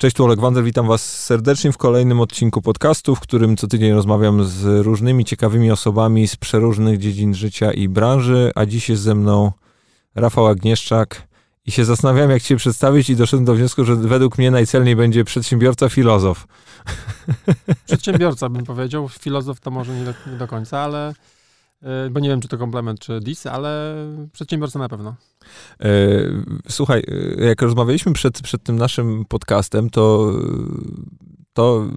Cześć, tu Olek Wander, witam was serdecznie w kolejnym odcinku podcastu, w którym co tydzień rozmawiam z różnymi ciekawymi osobami z przeróżnych dziedzin życia i branży, a dziś jest ze mną Rafał Agnieszczak i się zastanawiałem, jak cię przedstawić i doszedłem do wniosku, że według mnie najcelniej będzie przedsiębiorca, filozof. Przedsiębiorca bym powiedział, filozof to może nie, nie do końca, ale bo nie wiem, czy to komplement, czy dis, ale przedsiębiorca na pewno. E, słuchaj, e, jak rozmawialiśmy przed, przed tym naszym podcastem, to, to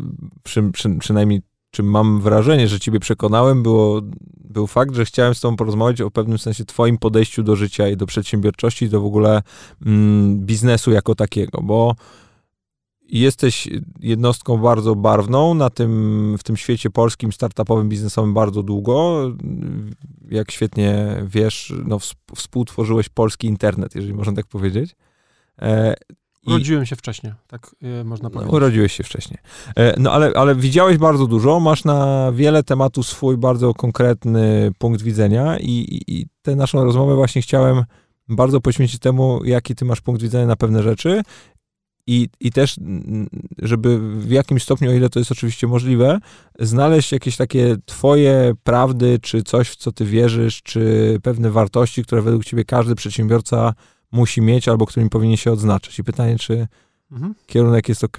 przy, przy, przynajmniej czym mam wrażenie, że ciebie przekonałem, było, był fakt, że chciałem z tobą porozmawiać o pewnym sensie twoim podejściu do życia i do przedsiębiorczości, do w ogóle mm, biznesu jako takiego, bo jesteś jednostką bardzo barwną na tym, w tym świecie polskim, startupowym, biznesowym bardzo długo. Jak świetnie wiesz, no, współtworzyłeś polski internet, jeżeli można tak powiedzieć. E, Urodziłem się wcześniej, tak e, można powiedzieć. No, urodziłeś się wcześniej. E, no ale, ale widziałeś bardzo dużo, masz na wiele tematów swój bardzo konkretny punkt widzenia i, i, i tę naszą rozmowę właśnie chciałem bardzo poświęcić temu, jaki ty masz punkt widzenia na pewne rzeczy i, I też, żeby w jakimś stopniu, o ile to jest oczywiście możliwe, znaleźć jakieś takie twoje prawdy, czy coś, w co ty wierzysz, czy pewne wartości, które według ciebie każdy przedsiębiorca musi mieć, albo którymi powinien się odznaczyć. I pytanie, czy mhm. kierunek jest ok.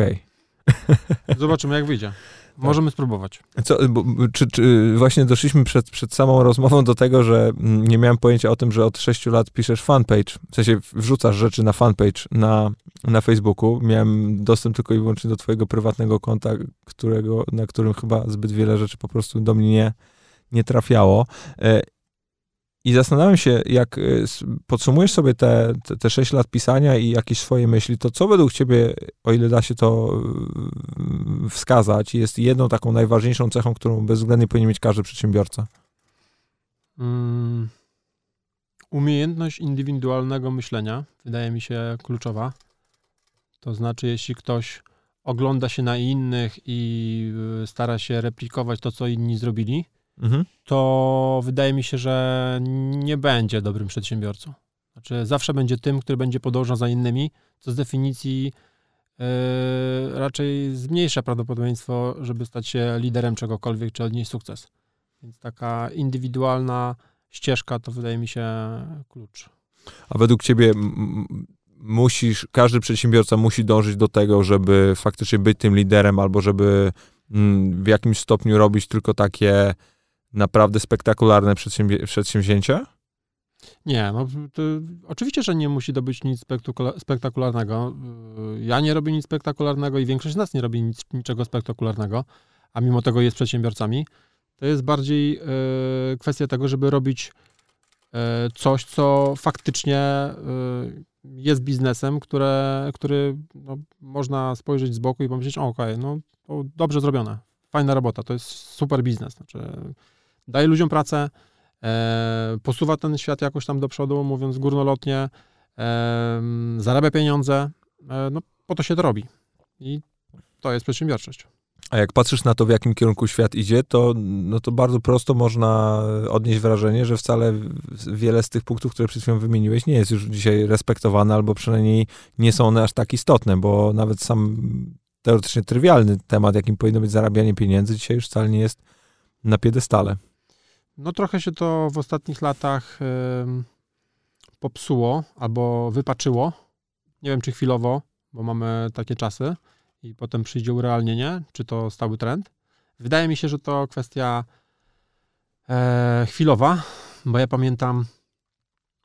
Zobaczymy, jak wyjdzie. Tak. Możemy spróbować. Co, bo, czy, czy, właśnie doszliśmy przed, przed samą rozmową do tego, że mm, nie miałem pojęcia o tym, że od 6 lat piszesz fanpage, w sensie wrzucasz rzeczy na fanpage na, na Facebooku. Miałem dostęp tylko i wyłącznie do twojego prywatnego konta, którego, na którym chyba zbyt wiele rzeczy po prostu do mnie nie, nie trafiało. I zastanawiam się, jak y, podsumujesz sobie te, te, te 6 lat pisania i jakieś swoje myśli, to co według ciebie, o ile da się to y, wskazać, jest jedną taką najważniejszą cechą, którą bezwzględnie powinien mieć każdy przedsiębiorca? Um, umiejętność indywidualnego myślenia wydaje mi się kluczowa. To znaczy, jeśli ktoś ogląda się na innych i y, stara się replikować to, co inni zrobili, mhm. to wydaje mi się, że nie będzie dobrym przedsiębiorcą. Znaczy, zawsze będzie tym, który będzie podążał za innymi, co z definicji yy, raczej zmniejsza prawdopodobieństwo, żeby stać się liderem czegokolwiek, czy odnieść sukces. Więc taka indywidualna ścieżka to wydaje mi się klucz. A według ciebie musisz, każdy przedsiębiorca musi dążyć do tego, żeby faktycznie być tym liderem, albo żeby w jakimś stopniu robić tylko takie naprawdę spektakularne przedsięwzięcia? Nie, no oczywiście, że nie musi to być nic spektakularnego. Ja nie robię nic spektakularnego i większość z nas nie robi nic, niczego spektakularnego, a mimo tego jest przedsiębiorcami. To jest bardziej y, kwestia tego, żeby robić y, coś, co faktycznie y, jest biznesem, które, który no, można spojrzeć z boku i pomyśleć, okej, okay, no dobrze zrobione, fajna robota, to jest super biznes. Znaczy, daje ludziom pracę, e, posuwa ten świat jakoś tam do przodu, mówiąc górnolotnie, e, zarabia pieniądze, e, no po to się to robi. I to jest przedsiębiorczość. A jak patrzysz na to, w jakim kierunku świat idzie, to, no to bardzo prosto można odnieść wrażenie, że wcale wiele z tych punktów, które przed chwilą wymieniłeś, nie jest już dzisiaj respektowane, albo przynajmniej nie są one aż tak istotne, bo nawet sam teoretycznie trywialny temat, jakim powinno być zarabianie pieniędzy, dzisiaj już wcale nie jest na piedestale. No trochę się to w ostatnich latach popsuło albo wypaczyło. Nie wiem, czy chwilowo, bo mamy takie czasy i potem przyjdzie urealnienie, czy to stały trend. Wydaje mi się, że to kwestia e, chwilowa, bo ja pamiętam,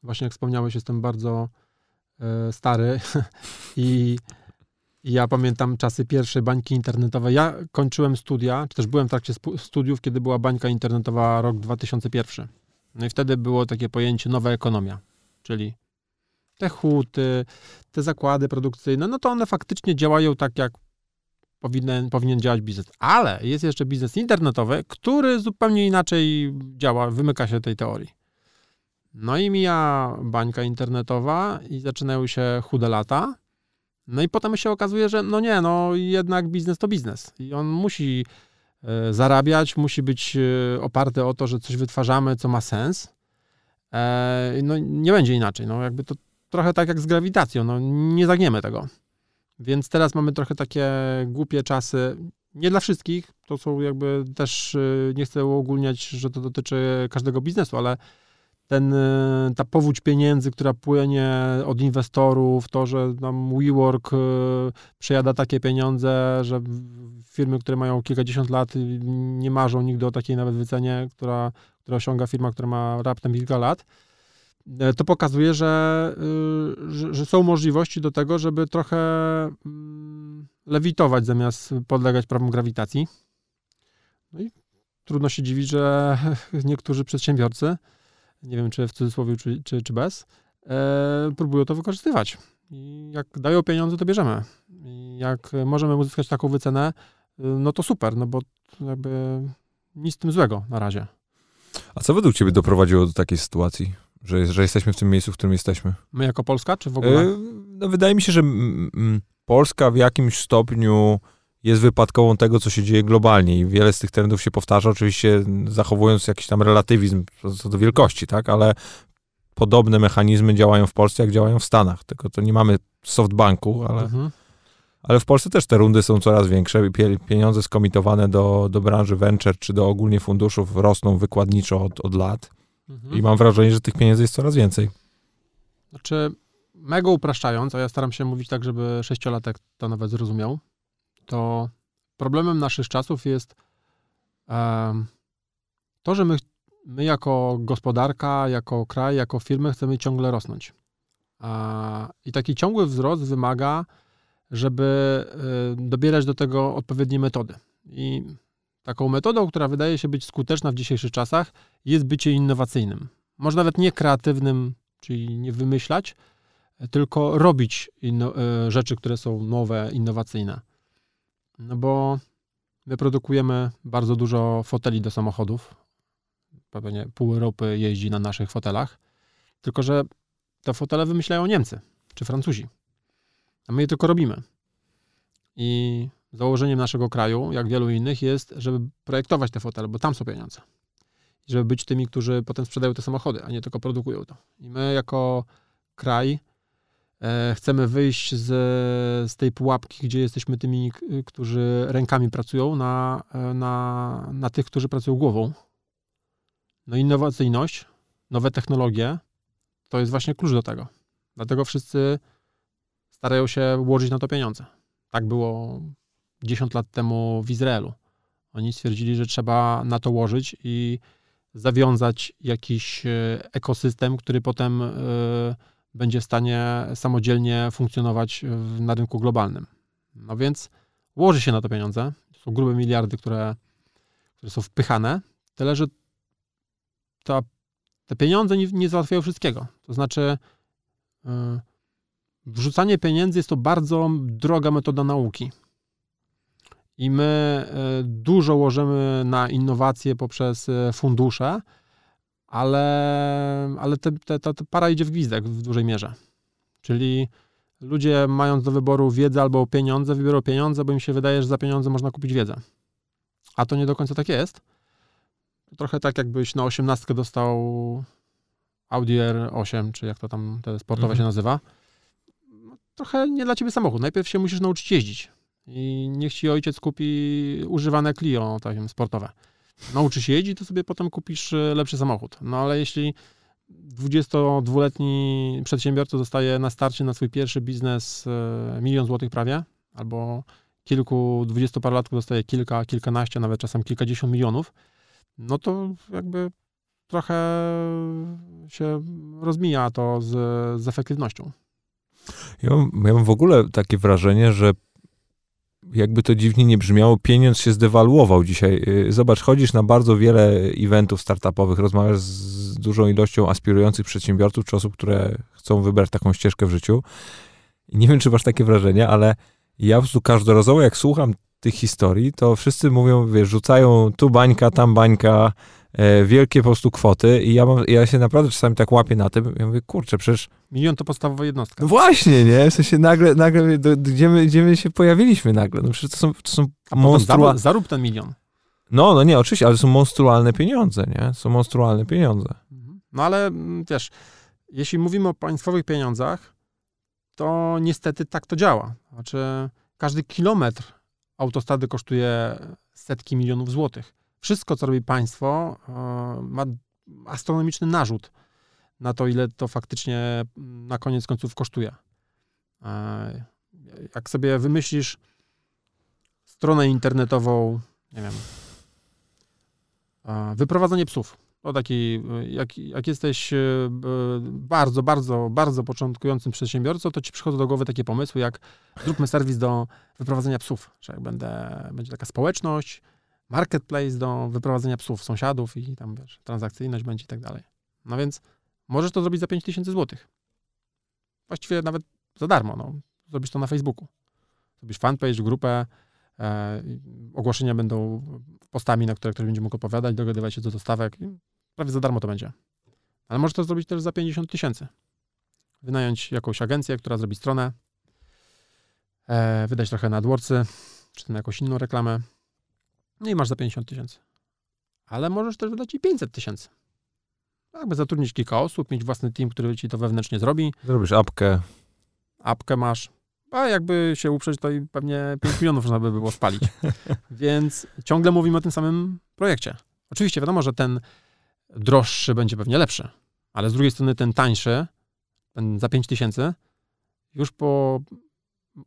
właśnie jak wspomniałeś, jestem bardzo e, stary i ja pamiętam czasy pierwszej bańki internetowej. Ja kończyłem studia, czy też byłem w trakcie studiów, kiedy była bańka internetowa rok 2001. No i wtedy było takie pojęcie nowa ekonomia, czyli te huty, te zakłady produkcyjne, no to one faktycznie działają tak, jak powinien, powinien działać biznes. Ale jest jeszcze biznes internetowy, który zupełnie inaczej działa, wymyka się tej teorii. No i mija bańka internetowa i zaczynają się chude lata. No i potem się okazuje, że no nie, no jednak biznes to biznes i on musi e, zarabiać, musi być e, oparty o to, że coś wytwarzamy, co ma sens. E, no nie będzie inaczej, no jakby to trochę tak jak z grawitacją, no nie zagniemy tego. Więc teraz mamy trochę takie głupie czasy. Nie dla wszystkich, to są jakby też, nie chcę uogólniać, że to dotyczy każdego biznesu, ale ten, y, ta powódź pieniędzy, która płynie od inwestorów, to, że nam WeWork y, przejada takie pieniądze, że firmy, które mają kilkadziesiąt lat, nie marzą nigdy o takiej nawet wycenie, która, która osiąga firma, która ma raptem kilka lat, e, to pokazuje, że, że, że są możliwości do tego, żeby trochę mm, lewitować zamiast podlegać prawom grawitacji. No i trudno się dziwić, że niektórzy przedsiębiorcy, nie wiem czy w cudzysłowie, czy, czy, czy bez, e, próbują to wykorzystywać. I jak dają pieniądze, to bierzemy. I jak możemy uzyskać taką wycenę, no to super, no bo jakby nic z tym złego na razie. A co według ciebie doprowadziło do takiej sytuacji, że, że jesteśmy w tym miejscu, w którym jesteśmy? My jako Polska, czy w ogóle? Yy, no wydaje mi się, że Polska w jakimś stopniu jest wypadkową tego, co się dzieje globalnie i wiele z tych trendów się powtarza, oczywiście zachowując jakiś tam relatywizm co do wielkości, tak, ale podobne mechanizmy działają w Polsce, jak działają w Stanach, tylko to nie mamy softbanku, ale, mhm. ale w Polsce też te rundy są coraz większe i pieniądze skomitowane do, do branży venture czy do ogólnie funduszów rosną wykładniczo od, od lat mhm. i mam wrażenie, że tych pieniędzy jest coraz więcej. Znaczy, mega upraszczając, a ja staram się mówić tak, żeby sześciolatek to nawet zrozumiał, to problemem naszych czasów jest to, że my, my jako gospodarka, jako kraj, jako firmy chcemy ciągle rosnąć. I taki ciągły wzrost wymaga, żeby y, dobierać do tego odpowiednie metody. I taką metodą, która wydaje się być skuteczna w dzisiejszych czasach, jest bycie innowacyjnym. Może nawet nie kreatywnym, czyli nie wymyślać, tylko robić y, rzeczy, które są nowe, innowacyjne. No bo my produkujemy bardzo dużo foteli do samochodów. Pewnie pół Europy jeździ na naszych fotelach. Tylko, że te fotele wymyślają Niemcy czy Francuzi. A my je tylko robimy. I założeniem naszego kraju, jak wielu innych, jest, żeby projektować te fotele, bo tam są pieniądze. I żeby być tymi, którzy potem sprzedają te samochody, a nie tylko produkują to. I my jako kraj chcemy wyjść z, z tej pułapki, gdzie jesteśmy tymi, którzy rękami pracują, na, e, na, na tych, którzy pracują głową. No innowacyjność, nowe technologie, to jest właśnie klucz do tego. Dlatego wszyscy starają się łożyć na to pieniądze. Tak było 10 lat temu w Izraelu. Oni stwierdzili, że trzeba na to łożyć i zawiązać jakiś e, ekosystem, który potem będzie w stanie samodzielnie funkcjonować na rynku globalnym. No więc łoży się na to pieniądze. To są grube miliardy, które, które są wpychane. Tyle, że ta, te pieniądze nie, nie załatwiają wszystkiego. To znaczy, yy, wrzucanie pieniędzy jest to bardzo droga metoda nauki. I my yy, dużo łożymy na innowacje poprzez yy, fundusze, ale, ale te, te, ta, ta para idzie w gwizdek w dużej mierze. Czyli ludzie mając do wyboru wiedzę albo pieniądze, wybiorą pieniądze, bo im się wydaje, że za pieniądze można kupić wiedzę. A to nie do końca tak jest. Trochę tak jakbyś na osiemnastkę dostał Audi R8, czy jak to tam te sportowe mhm. się nazywa. No, trochę nie dla ciebie samochód. Najpierw się musisz nauczyć jeździć. I niech ci ojciec kupi używane Clio, tak sportowe nauczysz jeździć, to sobie potem kupisz e, lepszy samochód. No ale jeśli 22-letni przedsiębiorca dostaje na starcie na swój pierwszy biznes e, milion złotych prawie, albo kilku, dwudziestoparolatków dostaje kilka, kilkanaście, nawet czasem kilkadziesiąt milionów, no to jakby trochę się rozmija to z, z efektywnością. Ja mam, ja mam w ogóle takie wrażenie, że jakby to dziwnie nie brzmiało, pieniądz się zdewaluował dzisiaj. Y, zobacz, chodzisz na bardzo wiele eventów startupowych, rozmawiasz z dużą ilością aspirujących przedsiębiorców czy osób, które chcą wybrać taką ścieżkę w życiu. Nie wiem, czy masz takie wrażenie, ale ja po prostu każdorazowo, jak słucham tych historii, to wszyscy mówią, wiesz, rzucają tu bańka, tam bańka, wielkie po prostu kwoty i ja, mam, ja się naprawdę czasami tak łapię na tym, ja mówię, kurczę, przecież... Milion to podstawowa jednostka. No właśnie, nie? W sensie nagle, nagle do, gdzie, my, gdzie my się pojawiliśmy nagle? No przecież to są, to są monstrua... zarób ten milion. No, no nie, oczywiście, ale są monstrualne pieniądze, nie? Są monstrualne pieniądze. Mhm. No ale mm, wiesz, jeśli mówimy o państwowych pieniądzach, to niestety tak to działa. Znaczy, każdy kilometr autostrady kosztuje setki milionów złotych. Wszystko, co robi państwo, e, ma astronomiczny narzut na to, ile to faktycznie na koniec końców kosztuje. E, jak sobie wymyślisz stronę internetową, nie wiem, e, wyprowadzenie psów. O taki, jak, jak jesteś bardzo, bardzo, bardzo początkującym przedsiębiorcą, to ci przychodzą do głowy takie pomysły, jak zróbmy serwis do wyprowadzenia psów, że jak będę, będzie taka społeczność, marketplace do wyprowadzenia psów, sąsiadów i tam, wiesz, transakcyjność będzie i tak dalej. No więc możesz to zrobić za 5000 zł. Właściwie nawet za darmo, no. Zrobisz to na Facebooku. Zrobisz fanpage, grupę, e, ogłoszenia będą postami, na które ktoś będzie mógł opowiadać, dogadywać się do dostawek. prawie za darmo to będzie. Ale możesz to zrobić też za 50 tysięcy. Wynająć jakąś agencję, która zrobi stronę, e, wydać trochę na AdWordsy, czy tam jakąś inną reklamę, no i masz za 50 tysięcy. Ale możesz też wydać i 500 tysięcy. Jakby zatrudnić kilka osób, mieć własny team, który ci to wewnętrznie zrobi. Zrobisz apkę. Apkę masz. A jakby się uprzeć, to i pewnie 5 milionów można by było spalić. Więc ciągle mówimy o tym samym projekcie. Oczywiście wiadomo, że ten droższy będzie pewnie lepszy, ale z drugiej strony ten tańszy, ten za 5 tysięcy, już po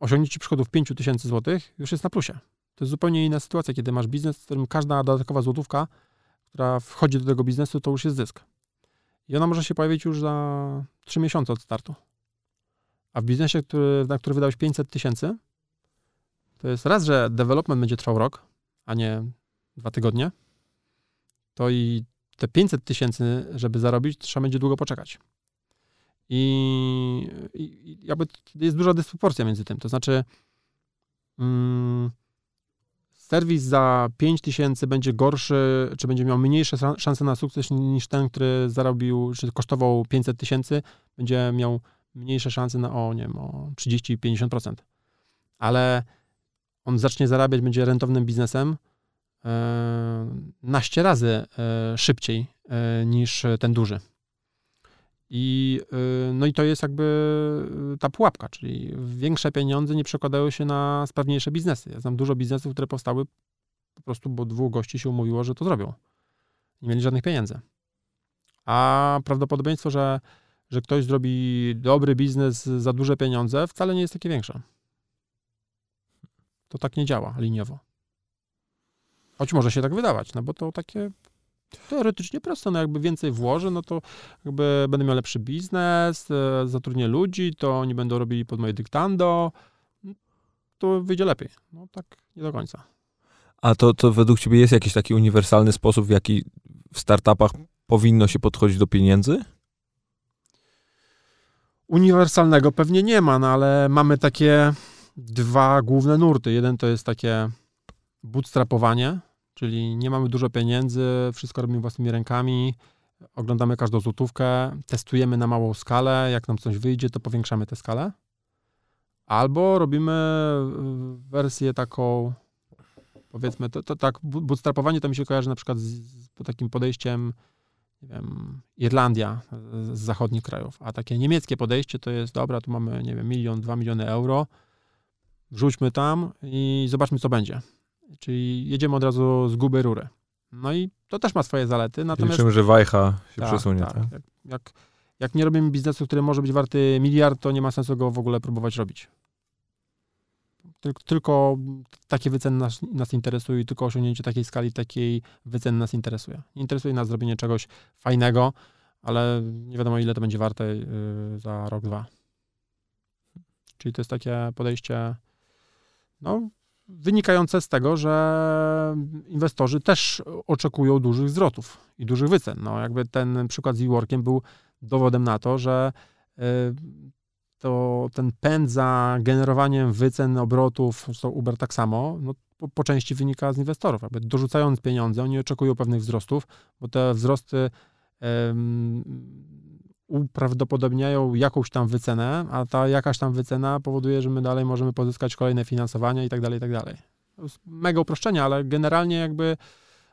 osiągnięciu przychodów 5 tysięcy złotych, już jest na plusie. To jest zupełnie inna sytuacja, kiedy masz biznes, w którym każda dodatkowa złotówka, która wchodzi do tego biznesu, to już jest zysk. I ona może się pojawić już za 3 miesiące od startu. A w biznesie, który, na który wydałeś 500 tysięcy, to jest raz, że development będzie trwał rok, a nie dwa tygodnie, to i te 500 tysięcy, żeby zarobić, trzeba będzie długo poczekać. I, i jakby jest duża dysproporcja między tym. To znaczy, mm, serwis za 5000 będzie gorszy, czy będzie miał mniejsze szanse na sukces niż ten, który zarobił, czy kosztował 500 tysięcy, będzie miał mniejsze szanse na o, nie wiem, o 30-50%. Ale on zacznie zarabiać, będzie rentownym biznesem e, naście razy e, szybciej e, niż ten duży. I, y, no i to jest jakby y, ta pułapka, czyli większe pieniądze nie przekładają się na sprawniejsze biznesy. Ja znam dużo biznesów, które powstały po prostu, bo dwóch gości się umówiło, że to zrobią. Nie mieli żadnych pieniędzy. A prawdopodobieństwo, że, że ktoś zrobi dobry biznes za duże pieniądze, wcale nie jest takie większe. To tak nie działa liniowo. Choć może się tak wydawać, no bo to takie teoretycznie prosto, no jakby więcej włożę, no to jakby będę miał lepszy biznes, e, zatrudnię ludzi, to oni będą robili pod moje dyktando, to wyjdzie lepiej. No tak nie do końca. A to, to według ciebie jest jakiś taki uniwersalny sposób, w jaki w startupach powinno się podchodzić do pieniędzy? Uniwersalnego pewnie nie ma, no ale mamy takie dwa główne nurty. Jeden to jest takie bootstrapowanie, Czyli nie mamy dużo pieniędzy, wszystko robimy własnymi rękami, oglądamy każdą złotówkę, testujemy na małą skalę, jak nam coś wyjdzie, to powiększamy tę skalę. Albo robimy wersję taką, powiedzmy, to, to tak, bootstrapowanie to mi się kojarzy na przykład z, z takim podejściem, nie wiem, Irlandia z zachodnich krajów, a takie niemieckie podejście to jest, dobra, tu mamy, nie wiem, milion, dwa miliony euro, wrzućmy tam i zobaczmy, co będzie. Czyli jedziemy od razu z guby rury. No i to też ma swoje zalety. Natomiast... Liczymy, że wajcha się tak, przesunie. Tak. tak? Jak, jak, jak, nie robimy biznesu, który może być warty miliard, to nie ma sensu go w ogóle próbować robić. Tylko, tylko takie wyceny nas, nas interesują i tylko osiągnięcie takiej skali, takiej wyceny nas interesuje. interesuje nas zrobienie czegoś fajnego, ale nie wiadomo, ile to będzie warte yy, za rok, dwa. Czyli to jest takie podejście, no, wynikające z tego, że inwestorzy też oczekują dużych zwrotów i dużych wycen. No, jakby ten przykład z e-workiem był dowodem na to, że y, to ten pęd za generowaniem wycen, obrotów, zresztą Uber tak samo, no, po, po, części wynika z inwestorów. Jakby dorzucając pieniądze, oni oczekują pewnych wzrostów, bo te wzrosty uprawdopodobniają jakąś tam wycenę, a ta jakaś tam wycena powoduje, że my dalej możemy pozyskać kolejne finansowania i tak dalej, i tak dalej. Mega uproszczenie, ale generalnie jakby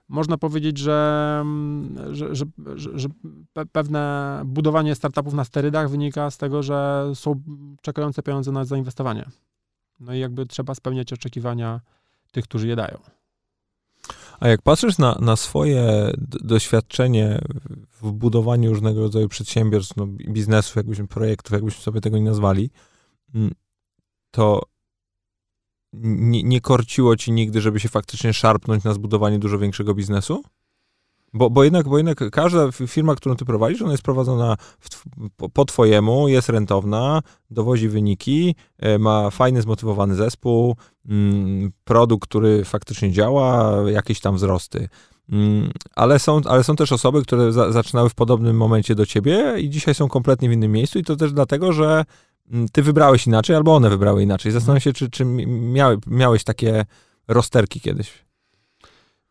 można powiedzieć, że, mm, że, że, że pewne budowanie startupów na sterydach wynika z tego, że są czekające pieniądze na zainwestowanie. No i jakby trzeba spełniać oczekiwania tych, którzy je dają. A jak patrzysz na, na swoje doświadczenie w budowaniu różnego rodzaju przedsiębiorstw, no, biznesów, jakbyśmy projektów, jakbyśmy sobie tego nie nazwali, mm, to nie, nie korciło ci nigdy, żeby się faktycznie szarpnąć na zbudowanie dużo większego biznesu? Bo, bo, jednak, bo jednak każda firma, którą ty prowadzisz, ona jest prowadzona w, po, twojemu, jest rentowna, dowozi wyniki, e, ma fajny, zmotywowany zespół, mm, produkt, który faktycznie działa, jakieś tam wzrosty. Mm, ale, są, ale są też osoby, które za, zaczynały w podobnym momencie do ciebie i dzisiaj są kompletnie w innym miejscu i to też dlatego, że mm, ty wybrałeś inaczej albo one wybrały inaczej. Zastanawiam się, czy, czy miały, miałeś takie rozterki kiedyś.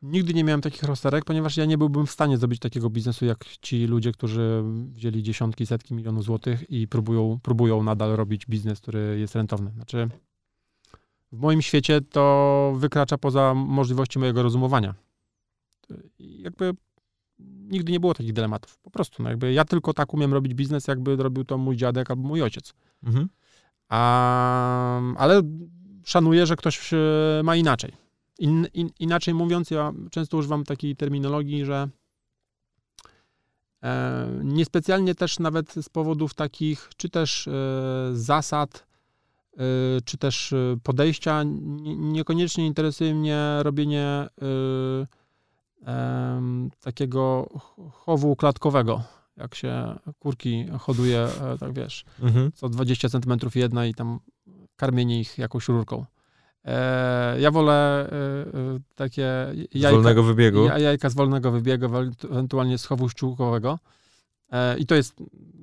Nigdy nie miałem takich rozterek, ponieważ ja nie byłbym w stanie zrobić takiego biznesu jak ci ludzie, którzy wzięli dziesiątki, setki milionów złotych i próbują, próbują nadal robić biznes, który jest rentowny. Znaczy, w moim świecie to wykracza poza możliwości mojego rozumowania. I jakby nigdy nie było takich dylematów. Po prostu, no jakby ja tylko tak umiem robić biznes, jakby robił to mój dziadek albo mój ojciec. Mhm. A, ale szanuję, że ktoś ma inaczej. In, in, inaczej mówiąc, ja często używam takiej terminologii, że e, niespecjalnie też nawet z powodów takich, czy też e, zasad, e, czy też e, podejścia, nie, niekoniecznie interesuje mnie robienie e, takiego chowu klatkowego, jak się kurki hoduje, e, tak wiesz, mhm. co 20 centymetrów jedna i tam karmienie ich jakąś rurką. E, ja wolę e, e, takie jajka, z wolnego wybiegu. jajka z wolnego wybiegu, ewentualnie z chowu ściółkowego. I to jest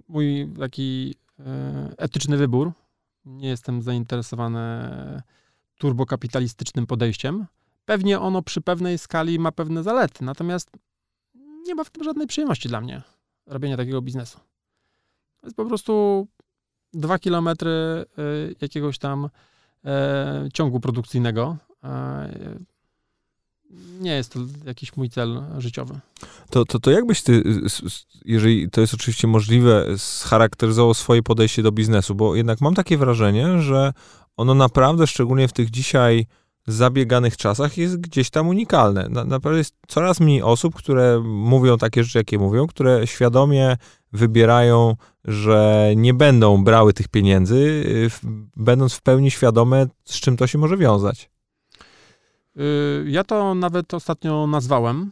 mój taki etyczny wybór. Nie jestem zainteresowany turbokapitalistycznym podejściem. Pewnie ono przy pewnej skali ma pewne zalety, natomiast nie ma w tym żadnej przyjemności dla mnie robienia takiego biznesu. To jest po prostu dwa kilometry jakiegoś tam ciągu produkcyjnego. E, nie jest to jakiś mój cel życiowy. To, to, to jakbyś ty, jeżeli to jest oczywiście możliwe, scharakteryzował swoje podejście do biznesu? Bo jednak mam takie wrażenie, że ono naprawdę, szczególnie w tych dzisiaj zabieganych czasach, jest gdzieś tam unikalne. Na, naprawdę jest coraz mniej osób, które mówią takie rzeczy, jakie mówią, które świadomie wybierają, że nie będą brały tych pieniędzy, y, będąc w pełni świadome, z czym to się może wiązać. Y, ja to nawet ostatnio nazwałem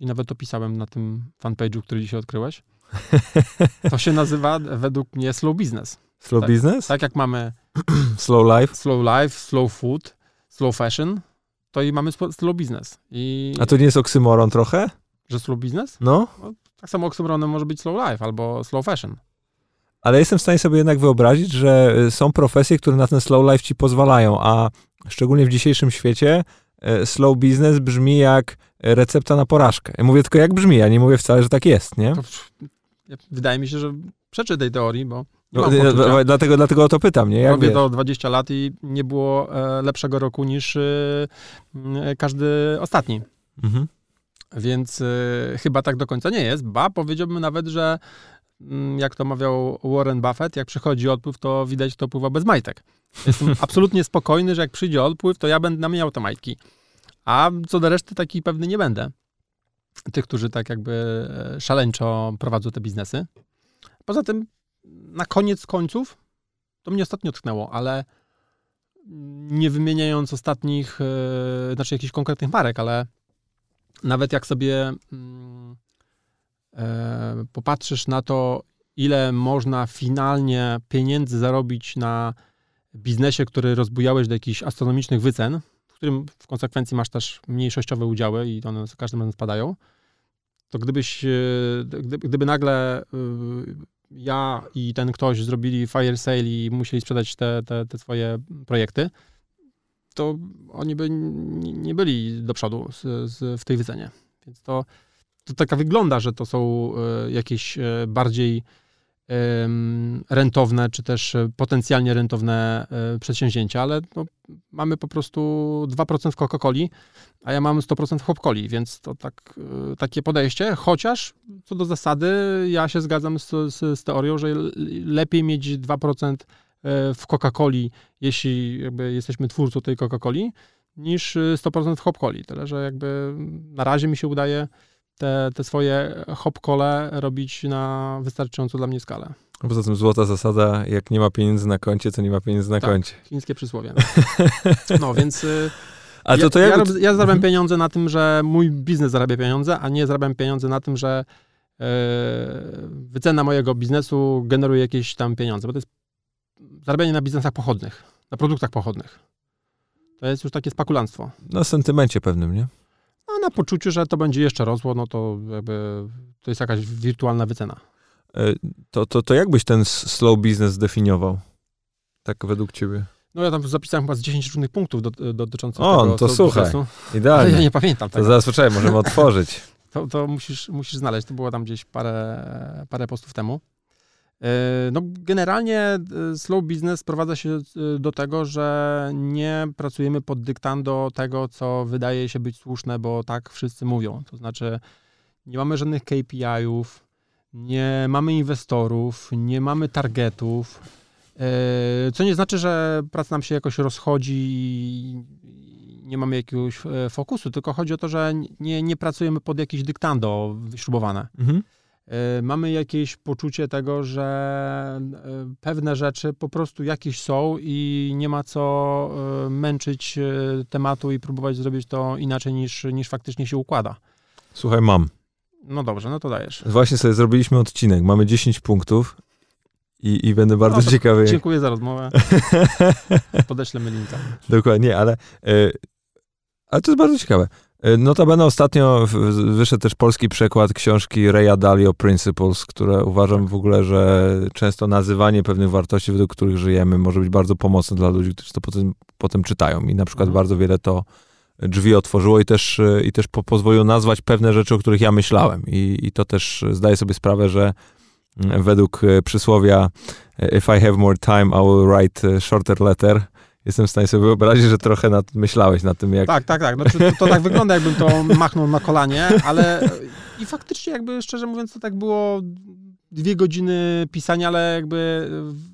i nawet opisałem na tym fanpage'u, który dzisiaj odkryłeś. To się nazywa według mnie slow business. Slow tak, business? Tak jak mamy slow life, slow life, slow food, slow fashion, to i mamy slow business. I... A to nie jest oksymoron trochę? Że slow business? No. no tak samo oksymoron może być slow life albo slow fashion. Ale jestem w stanie sobie jednak wyobrazić, że y, są profesje, które na ten slow life ci pozwalają, a szczególnie w dzisiejszym świecie y, slow business brzmi jak recepta na porażkę. Ja mówię tylko jak brzmi, ja nie mówię wcale, że tak jest, nie? To, wydaje mi się, że przeczy tej teorii, bo no, dlatego, dlatego o to pytam, nie? Jak Robię wiesz? to 20 lat i nie było e, lepszego roku niż e, każdy ostatni. Mhm. Więc e, chyba tak do końca nie jest. Ba, powiedziałbym nawet, że mm, jak to mawiał Warren Buffett, jak przychodzi odpływ, to widać, to pływa bez majtek. Jestem absolutnie spokojny, że jak przyjdzie odpływ, to ja będę miał te majtki. A co do reszty, taki pewny nie będę. Tych, którzy tak jakby szaleńczo prowadzą te biznesy. Poza tym na koniec końców, to mnie ostatnio tknęło, ale nie wymieniając ostatnich, yy, znaczy jakichś konkretnych marek, ale nawet jak sobie yy, popatrzysz na to, ile można finalnie pieniędzy zarobić na biznesie, który rozbujałeś do jakichś astronomicznych wycen, w którym w konsekwencji masz też mniejszościowe udziały i one za każdym razem spadają, to gdybyś, gdyby, gdyby nagle ja i ten ktoś zrobili fire sale i musieli sprzedać te, te, te swoje projekty, to oni by nie byli do przodu z, z, w tej wycenie. Więc to, to taka wygląda, że to są e, jakieś e, bardziej rentowne, czy też potencjalnie rentowne przedsięwzięcia, ale no, mamy po prostu 2% w Coca-Coli, a ja mam 100% w Hopcoli, więc to tak, takie podejście, chociaż co do zasady ja się zgadzam z, z, z teorią, że lepiej mieć 2% w Coca-Coli, jeśli jesteśmy twórcą tej Coca-Coli, niż 100% w Hopcoli. Tyle, że jakby na razie mi się udaje te, te swoje hopkole robić na wystarczającą dla mnie skalę. Poza tym złota zasada, jak nie ma pieniędzy na koncie, to nie ma pieniędzy na tak, koncie. chińskie przysłowie. No więc y, a to, to ja, ja, ja zarabiam pieniądze na tym, że mój biznes zarabia pieniądze, a nie zarabiam pieniądze na tym, że yy, wycena mojego biznesu generuje jakieś tam pieniądze, bo to jest zarabianie na biznesach pochodnych, na produktach pochodnych. To jest już takie spakulanstwo. Na sentymencie pewnym, nie? A na poczuciu, że to będzie jeszcze rosło, no to jakby to jest jakaś wirtualna wycena. E, to, to, to jak byś ten slow business zdefiniował? Tak według ciebie? No ja tam zapisałem chyba z 10 różnych punktów do, dotyczących o, tego. O, to słuchaj, idealnie. Ale ja nie pamiętam tego. To zaraz poczekaj, możemy otworzyć. to, to musisz, musisz znaleźć, to było tam gdzieś parę, parę postów temu. E, no, generalnie e, slow business sprowadza się e, do tego, że nie pracujemy pod dyktando tego, co wydaje się być słuszne, bo tak wszyscy mówią. To znaczy, nie mamy żadnych KPI-ów, nie mamy inwestorów, nie mamy targetów. Co nie znaczy, że praca nam się jakoś rozchodzi i nie mamy jakiegoś fokusu, tylko chodzi o to, że nie, nie pracujemy pod jakieś dyktando wyśrubowane. Mhm. E, mamy jakieś poczucie tego, że e, pewne rzeczy po prostu jakieś są i nie ma co e, męczyć tematu i próbować zrobić to inaczej niż, niż faktycznie się układa. Słuchaj, mam. No dobrze, no to dajesz. Właśnie sobie zrobiliśmy odcinek. Mamy 10 punktów i, i będę bardzo no, ciekawy. Dziękuję za rozmowę. Podeślemy linka. Dokładnie, ale, ale to jest bardzo ciekawe. E, notabene ostatnio wyszedł też polski przekład książki Raya Dalio Principles, które uważam w ogóle, że często nazywanie pewnych wartości, według których żyjemy, może być bardzo pomocne dla ludzi, którzy to potem, potem czytają. I na przykład mhm. bardzo wiele to drzwi otworzyło i też, i też po, pozwoliło nazwać pewne rzeczy, o których ja myślałem. I, I to też zdaję sobie sprawę, że mm, według przysłowia If I have more time, I will write a shorter letter jestem w stanie sobie wyobrazić, że trochę nad, myślałeś nad tym, jak... Tak, tak, tak. Znaczy, to, to tak wygląda, jakbym to machnął na kolanie, ale i faktycznie jakby, szczerze mówiąc, to tak było dwie godziny pisania, ale jakby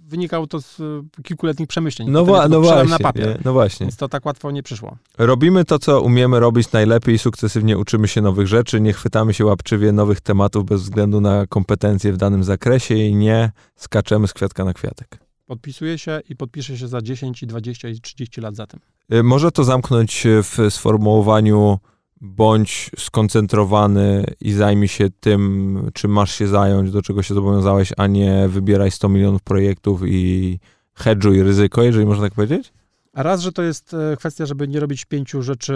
wynikało to z kilkuletnich przemyśleń. No, wa- no właśnie, na papier, no właśnie. Więc to tak łatwo nie przyszło. Robimy to, co umiemy robić najlepiej i sukcesywnie uczymy się nowych rzeczy, nie chwytamy się łapczywie nowych tematów bez względu na kompetencje w danym zakresie i nie skaczemy z kwiatka na kwiatek. Podpisuje się i podpisze się za 10, 20 i 30 lat za tym. Y, może to zamknąć w sformułowaniu bądź skoncentrowany i zajmij się tym, czym masz się zająć, do czego się zobowiązałeś, a nie wybieraj 100 milionów projektów i hedżuj ryzyko, jeżeli można tak powiedzieć? A raz, że to jest e, kwestia, żeby nie robić pięciu rzeczy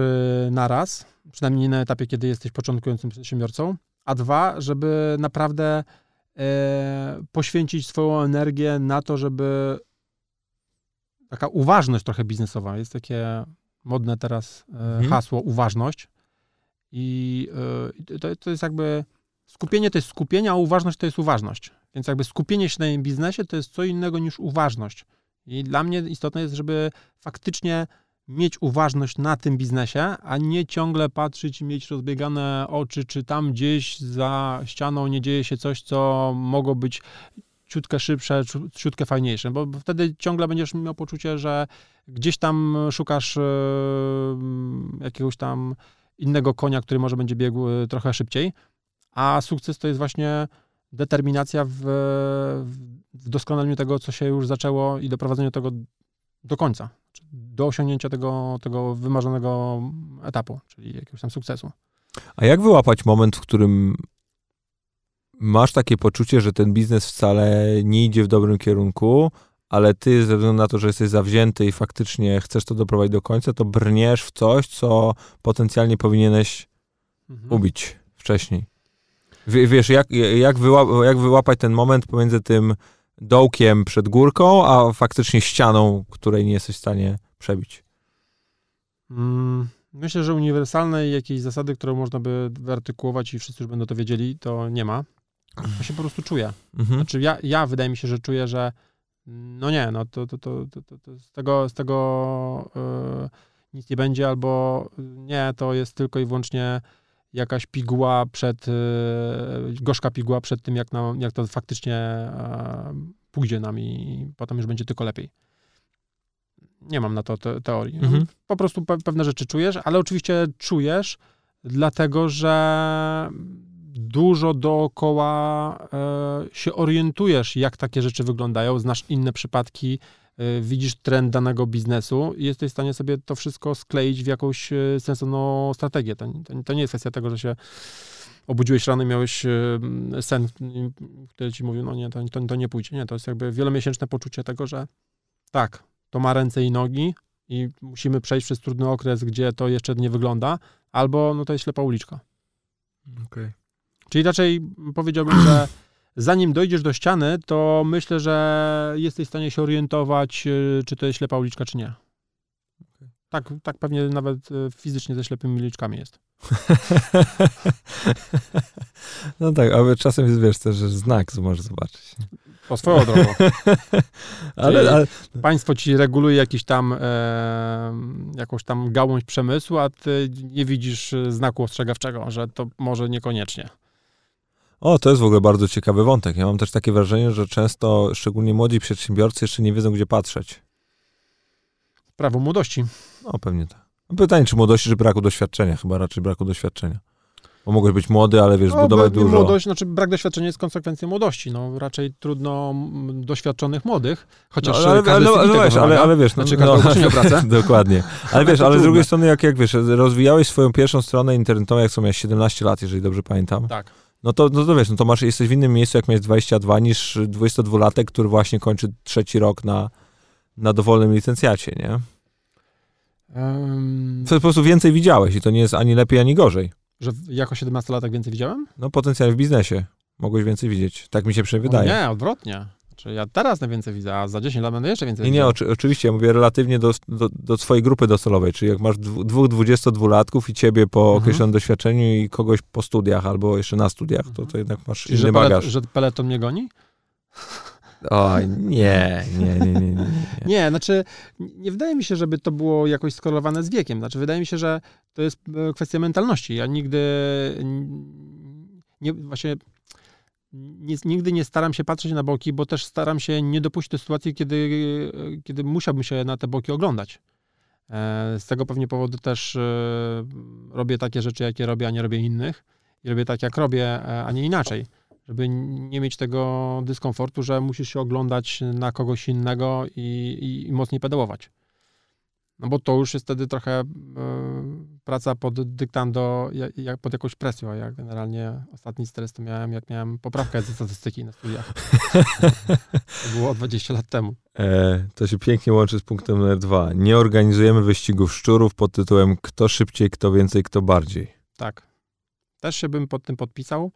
na raz, przynajmniej na etapie, kiedy jesteś początkującym przedsiębiorcą, a dwa, żeby naprawdę poświęcić swoją energię na to, żeby taka uważność trochę biznesowa, jest takie modne teraz e, mhm. hasło uważność i e, to, to jest jakby skupienie to jest skupienie, a uważność to jest uważność. Więc jakby skupienie się na tym biznesie to jest co innego niż uważność. I dla mnie istotne jest, żeby faktycznie mieć uważność na tym biznesie, a nie ciągle patrzeć i mieć rozbiegane oczy, czy tam gdzieś za ścianą nie dzieje się coś, co mogło być ciutkę szybsze, ciutkę fajniejsze, bo wtedy ciągle będziesz miał poczucie, że gdzieś tam szukasz yy, jakiegoś tam innego konia, który może będzie biegł e, trochę szybciej, a sukces to jest właśnie determinacja w, w doskonaleniu tego, co się już zaczęło i doprowadzeniu tego do końca, do osiągnięcia tego, tego wymarzonego etapu, czyli jakiegoś tam sukcesu. A jak wyłapać moment, w którym masz takie poczucie, że ten biznes wcale nie idzie w dobrym kierunku, ale ty ze względu na to, że jesteś zawzięty i faktycznie chcesz to doprowadzić do końca, to brniesz w coś, co potencjalnie powinieneś mhm. ubić wcześniej. W, wiesz, jak, jak, jak wyłapać ten moment pomiędzy tym dołkiem przed górką, a faktycznie ścianą, której nie jesteś w stanie przebić? Mm, myślę, że uniwersalnej jakiejś zasady, którą można by wyartykułować i wszyscy już będą to wiedzieli, to nie ma. Ja się po prostu czuję. Mhm. Znaczy ja, ja wydaje mi się, że czuję, że no nie, no to, to, to, to, to, to z tego, z tego yy, nic nie będzie, albo nie, to jest tylko i wyłącznie jakaś piguła przed, yy, gorzka piguła przed tym, jak, na, jak to faktycznie yy, pójdzie nam i potem już będzie tylko lepiej. Nie mam na to te, teorii. Mhm. Po prostu pe, pewne rzeczy czujesz, ale oczywiście czujesz, dlatego że dużo dookoła e, się orientujesz, jak takie rzeczy wyglądają, znasz inne przypadki, e, widzisz trend danego biznesu i jesteś w stanie sobie to wszystko skleić w jakąś e, sensowną strategię. To, to, to nie jest kwestia tego, że się obudziłeś rano i miałeś e, sen, który ci mówił, no nie, to, to, to nie pójdzie. Nie, to jest jakby wielomiesięczne poczucie tego, że tak, to ma ręce i nogi i musimy przejść przez trudny okres, gdzie to jeszcze nie wygląda, albo no to jest ślepa uliczka. Okej. Czyli raczej powiedziałbym, że zanim dojdziesz do ściany, to myślę, że jesteś w stanie się orientować, y, czy to jest ślepa uliczka, czy nie. Tak, tak pewnie nawet y, fizycznie ze ślepymi uliczkami jest. No tak, ale czasem jest, wiesz, też, że znak możesz zobaczyć. Po swoją drogą. ale, ale, Państwo ci reguluje jakiś tam, e, jakąś tam gałąź przemysłu, a ty nie widzisz y, znaku ostrzegawczego, że to może niekoniecznie. O, to jest w ogóle bardzo ciekawy wątek. Ja mam też takie wrażenie, że często, szczególnie młodzi przedsiębiorcy, jeszcze nie wiedzą, gdzie patrzeć. Prawo młodości. No, pewnie tak. No, Pytanie, czy młodości, czy braku doświadczenia? Chyba raczej braku doświadczenia. Bo mogłeś być młody, ale wiesz, No, budować dużo. Młodość, znaczy brak doświadczenia jest konsekwencją młodości. No, raczej trudno doświadczonych młodych, chociaż no, ale, ale, ale, tego wiesz, ale, wymaga. ale wiesz, Znaczy, każdy ogłoszenie o pracę. dokładnie. Ale Ale wiesz, ale z drugiej strony, jak, jak wiesz, rozwijałeś swoją pierwszą stronę internetową, jak co miałeś 17 lat, jeżeli dobrze pamiętam, Tak. No to, no to wiesz, no to masz, jesteś w innym miejscu, jak miałeś 22, niż 22-latek, który właśnie kończy trzeci rok na, na dowolnym licencjacie, nie? To po prostu więcej widziałeś i to nie jest ani lepiej, ani gorzej. że jako 17-latek więcej widziałem? No potencjalnie w biznesie mogłeś więcej widzieć. Tak mi się wydaje. nie, odwrotnie. Znaczy, ja teraz najwięcej widzę, a za 10 lat będę jeszcze więcej Nie, nie, oczy, oczywiście, ja mówię relatywnie do, do, do swojej grupy docelowej, czyli jak masz dwóch 22-latków i ciebie po Mhm. określonym doświadczeniu i kogoś po studiach albo jeszcze na studiach, to, Mhm. to jednak masz Czyli, że, inny pelet, bagaż. że peleton mnie goni? Oj, nie, nie, nie, nie, nie, nie. Nie, znaczy nie wydaje mi się, żeby to było jakoś skorelowane z wiekiem. Znaczy wydaje mi się, że to jest e, kwestia mentalności. Ja nigdy nie, właśnie nie, nigdy nie staram się patrzeć na boki, bo też staram się nie dopuścić do sytuacji, kiedy, kiedy musiałbym się na te boki oglądać. E, Z tego pewnie powodu też e, robię takie rzeczy, jakie robię, a nie robię innych. I robię tak, jak robię, e, a nie inaczej. Żeby nie mieć tego dyskomfortu, że musisz się oglądać na kogoś innego i, i, i mocniej pedałować. No bo to już jest wtedy trochę e, praca pod dyktando, jak, jak, pod jakąś presją, ja generalnie ostatni stres to miałem, jak miałem poprawkę ze statystyki na studiach. To było 20 lat temu. E, to się pięknie łączy z punktem numer dwa. Nie organizujemy wyścigów szczurów pod tytułem kto szybciej, kto więcej, kto bardziej. Tak. Też się bym pod tym podpisał.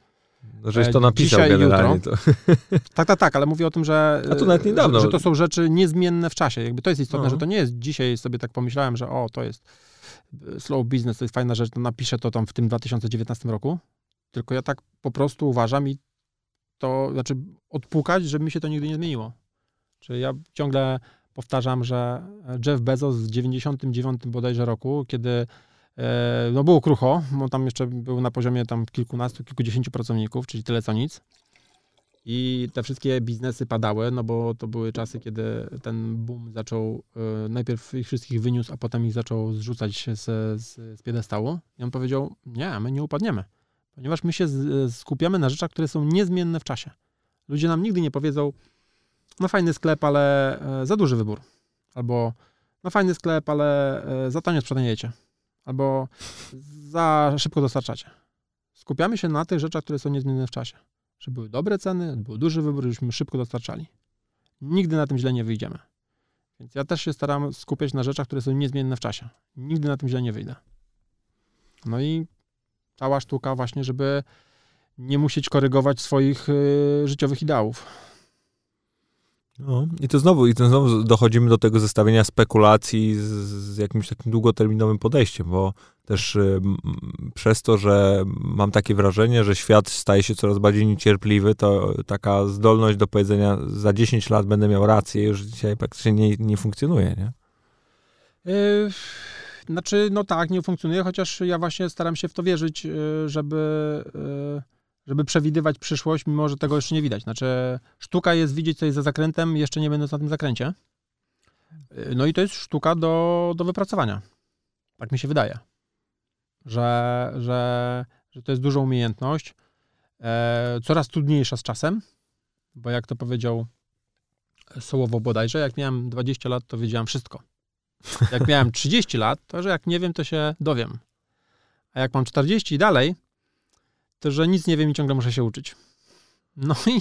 No, żeś E, to napisał dzisiaj, generalnie. To. Tak, tak, tak, ale mówię o tym, że, A to nawet niedawno. że, że to są rzeczy niezmienne w czasie. Jakby to jest istotne, No. że to nie jest dzisiaj sobie tak pomyślałem, że o, to jest e, slow business, to jest fajna rzecz, to napiszę to tam w tym 2019 roku. Tylko ja tak po prostu uważam i to, znaczy odpukać, żeby mi się to nigdy nie zmieniło. Czyli ja ciągle powtarzam, że Jeff Bezos w 99 bodajże roku, kiedy e, no było krucho, bo tam jeszcze był na poziomie tam kilkunastu, kilkudziesięciu pracowników, czyli tyle co nic. I te wszystkie biznesy padały, no bo to były czasy, kiedy ten boom zaczął, e, najpierw ich wszystkich wyniósł, a potem ich zaczął zrzucać z, z, z piedestału. I on powiedział, nie, my nie upadniemy, ponieważ my się skupiamy na rzeczach, które są niezmienne w czasie. Ludzie nam nigdy nie powiedzą, no fajny sklep, ale e, za duży wybór. Albo, no fajny sklep, ale e, za tanio sprzedajecie. Albo za szybko dostarczacie. Skupiamy się na tych rzeczach, które są niezmienne w czasie. Żeby były dobre ceny, był duży wybór, żebyśmy szybko dostarczali. Nigdy na tym źle nie wyjdziemy. Więc ja też się staram skupiać na rzeczach, które są niezmienne w czasie. Nigdy na tym źle nie wyjdę. No i cała sztuka właśnie, żeby nie musieć korygować swoich y, życiowych ideałów. No, i to znowu, i to znowu dochodzimy do tego zestawienia spekulacji z, z jakimś takim długoterminowym podejściem, bo też y, przez to, że mam takie wrażenie, że świat staje się coraz bardziej niecierpliwy, to taka zdolność do powiedzenia za 10 lat będę miał rację, już dzisiaj praktycznie nie, nie funkcjonuje, nie? Yy, znaczy, no tak, nie funkcjonuje, chociaż ja właśnie staram się w to wierzyć, y, żeby... Yy żeby przewidywać przyszłość, mimo że tego jeszcze nie widać. Znaczy, sztuka jest widzieć coś za zakrętem, jeszcze nie będąc na tym zakręcie. No i to jest sztuka do, do wypracowania. Tak mi się wydaje. Że, że, że to jest duża umiejętność, e, coraz trudniejsza z czasem, bo jak to powiedział Sołowo bodajże, jak miałem 20 lat, to wiedziałem wszystko. Jak miałem 30 lat, to że jak nie wiem, to się dowiem. A jak mam 40 i dalej, to że nic nie wiem i ciągle muszę się uczyć. No i,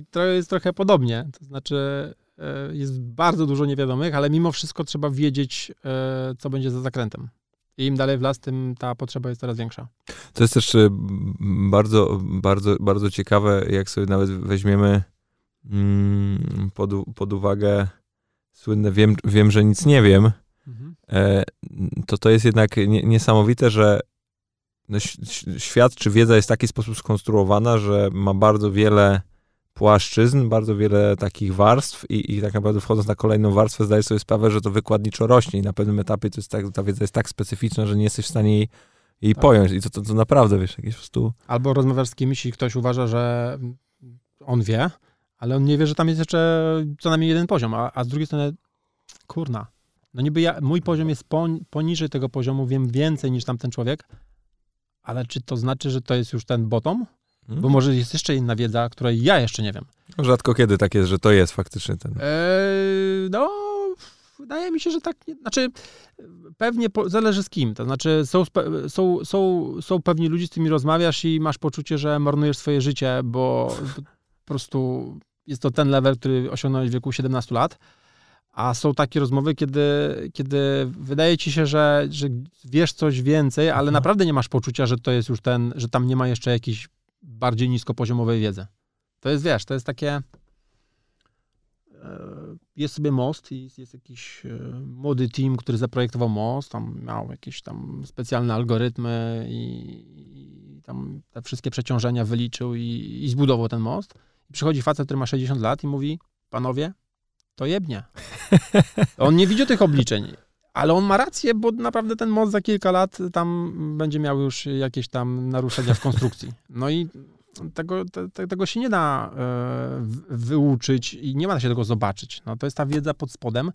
i to jest trochę podobnie. To znaczy, e, jest bardzo dużo niewiadomych, ale mimo wszystko trzeba wiedzieć, e, co będzie za zakrętem. I im dalej w las, tym ta potrzeba jest coraz większa. To jest też e, bardzo, bardzo, bardzo ciekawe, jak sobie nawet weźmiemy mm, pod, pod uwagę słynne wiem, wiem, że nic nie wiem, mhm. to to jest jednak niesamowite, że no, świat czy wiedza jest w taki sposób skonstruowana, że ma bardzo wiele płaszczyzn, bardzo wiele takich warstw i, i tak naprawdę wchodząc na kolejną warstwę zdaję sobie sprawę, że to wykładniczo rośnie i na pewnym etapie to jest tak, ta wiedza jest tak specyficzna, że nie jesteś w stanie jej, jej tak. pojąć i to, to, to naprawdę, wiesz, jakieś po prostu... Albo rozmawiasz z kimś i ktoś uważa, że on wie, ale on nie wie, że tam jest jeszcze co najmniej jeden poziom, a, a z drugiej strony, kurna, no niby ja, mój poziom jest poniżej tego poziomu, wiem więcej niż tamten człowiek, ale czy to znaczy, że to jest już ten bottom? Hmm. Bo może jest jeszcze inna wiedza, której ja jeszcze nie wiem. No, rzadko kiedy tak jest, że to jest faktycznie ten. Eee, no, wydaje mi się, że tak. Znaczy, pewnie po, zależy z kim. To znaczy, są, są, są, są pewni ludzie, z którymi rozmawiasz i masz poczucie, że marnujesz swoje życie, bo po prostu jest to ten level, który osiągnąłeś w wieku 17 lat. A są takie rozmowy, kiedy, kiedy wydaje ci się, że, że wiesz coś więcej, ale mhm. naprawdę nie masz poczucia, że to jest już ten, że tam nie ma jeszcze jakiejś bardziej niskopoziomowej wiedzy. To jest, wiesz, to jest takie. E, jest sobie most i jest jakiś e, młody team, który zaprojektował most, tam miał jakieś tam specjalne algorytmy i, i tam te wszystkie przeciążenia wyliczył i, i zbudował ten most. I przychodzi facet, który ma 60 lat i mówi, panowie, to jebnie. On nie widzi tych obliczeń, ale on ma rację, bo naprawdę ten most za kilka lat tam będzie miał już jakieś tam naruszenia w konstrukcji. No i tego, te, tego się nie da e, wyuczyć i nie ma się tego zobaczyć. No, to jest ta wiedza pod spodem,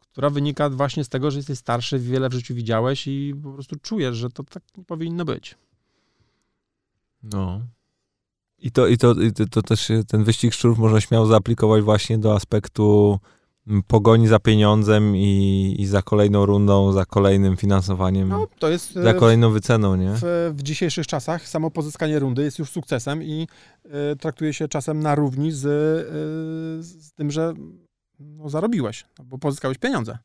która wynika właśnie z tego, że jesteś starszy, wiele w życiu widziałeś i po prostu czujesz, że to tak nie powinno być. No, i to, i to, i to, też ten wyścig szczurów można śmiało zaaplikować właśnie do aspektu mm, pogoni za pieniądzem i, i za kolejną rundą, za kolejnym finansowaniem, no, to jest, za e, kolejną wyceną, nie? W, w dzisiejszych czasach samo pozyskanie rundy jest już sukcesem i y, traktuje się czasem na równi z, y, z tym, że no, zarobiłeś, bo pozyskałeś pieniądze.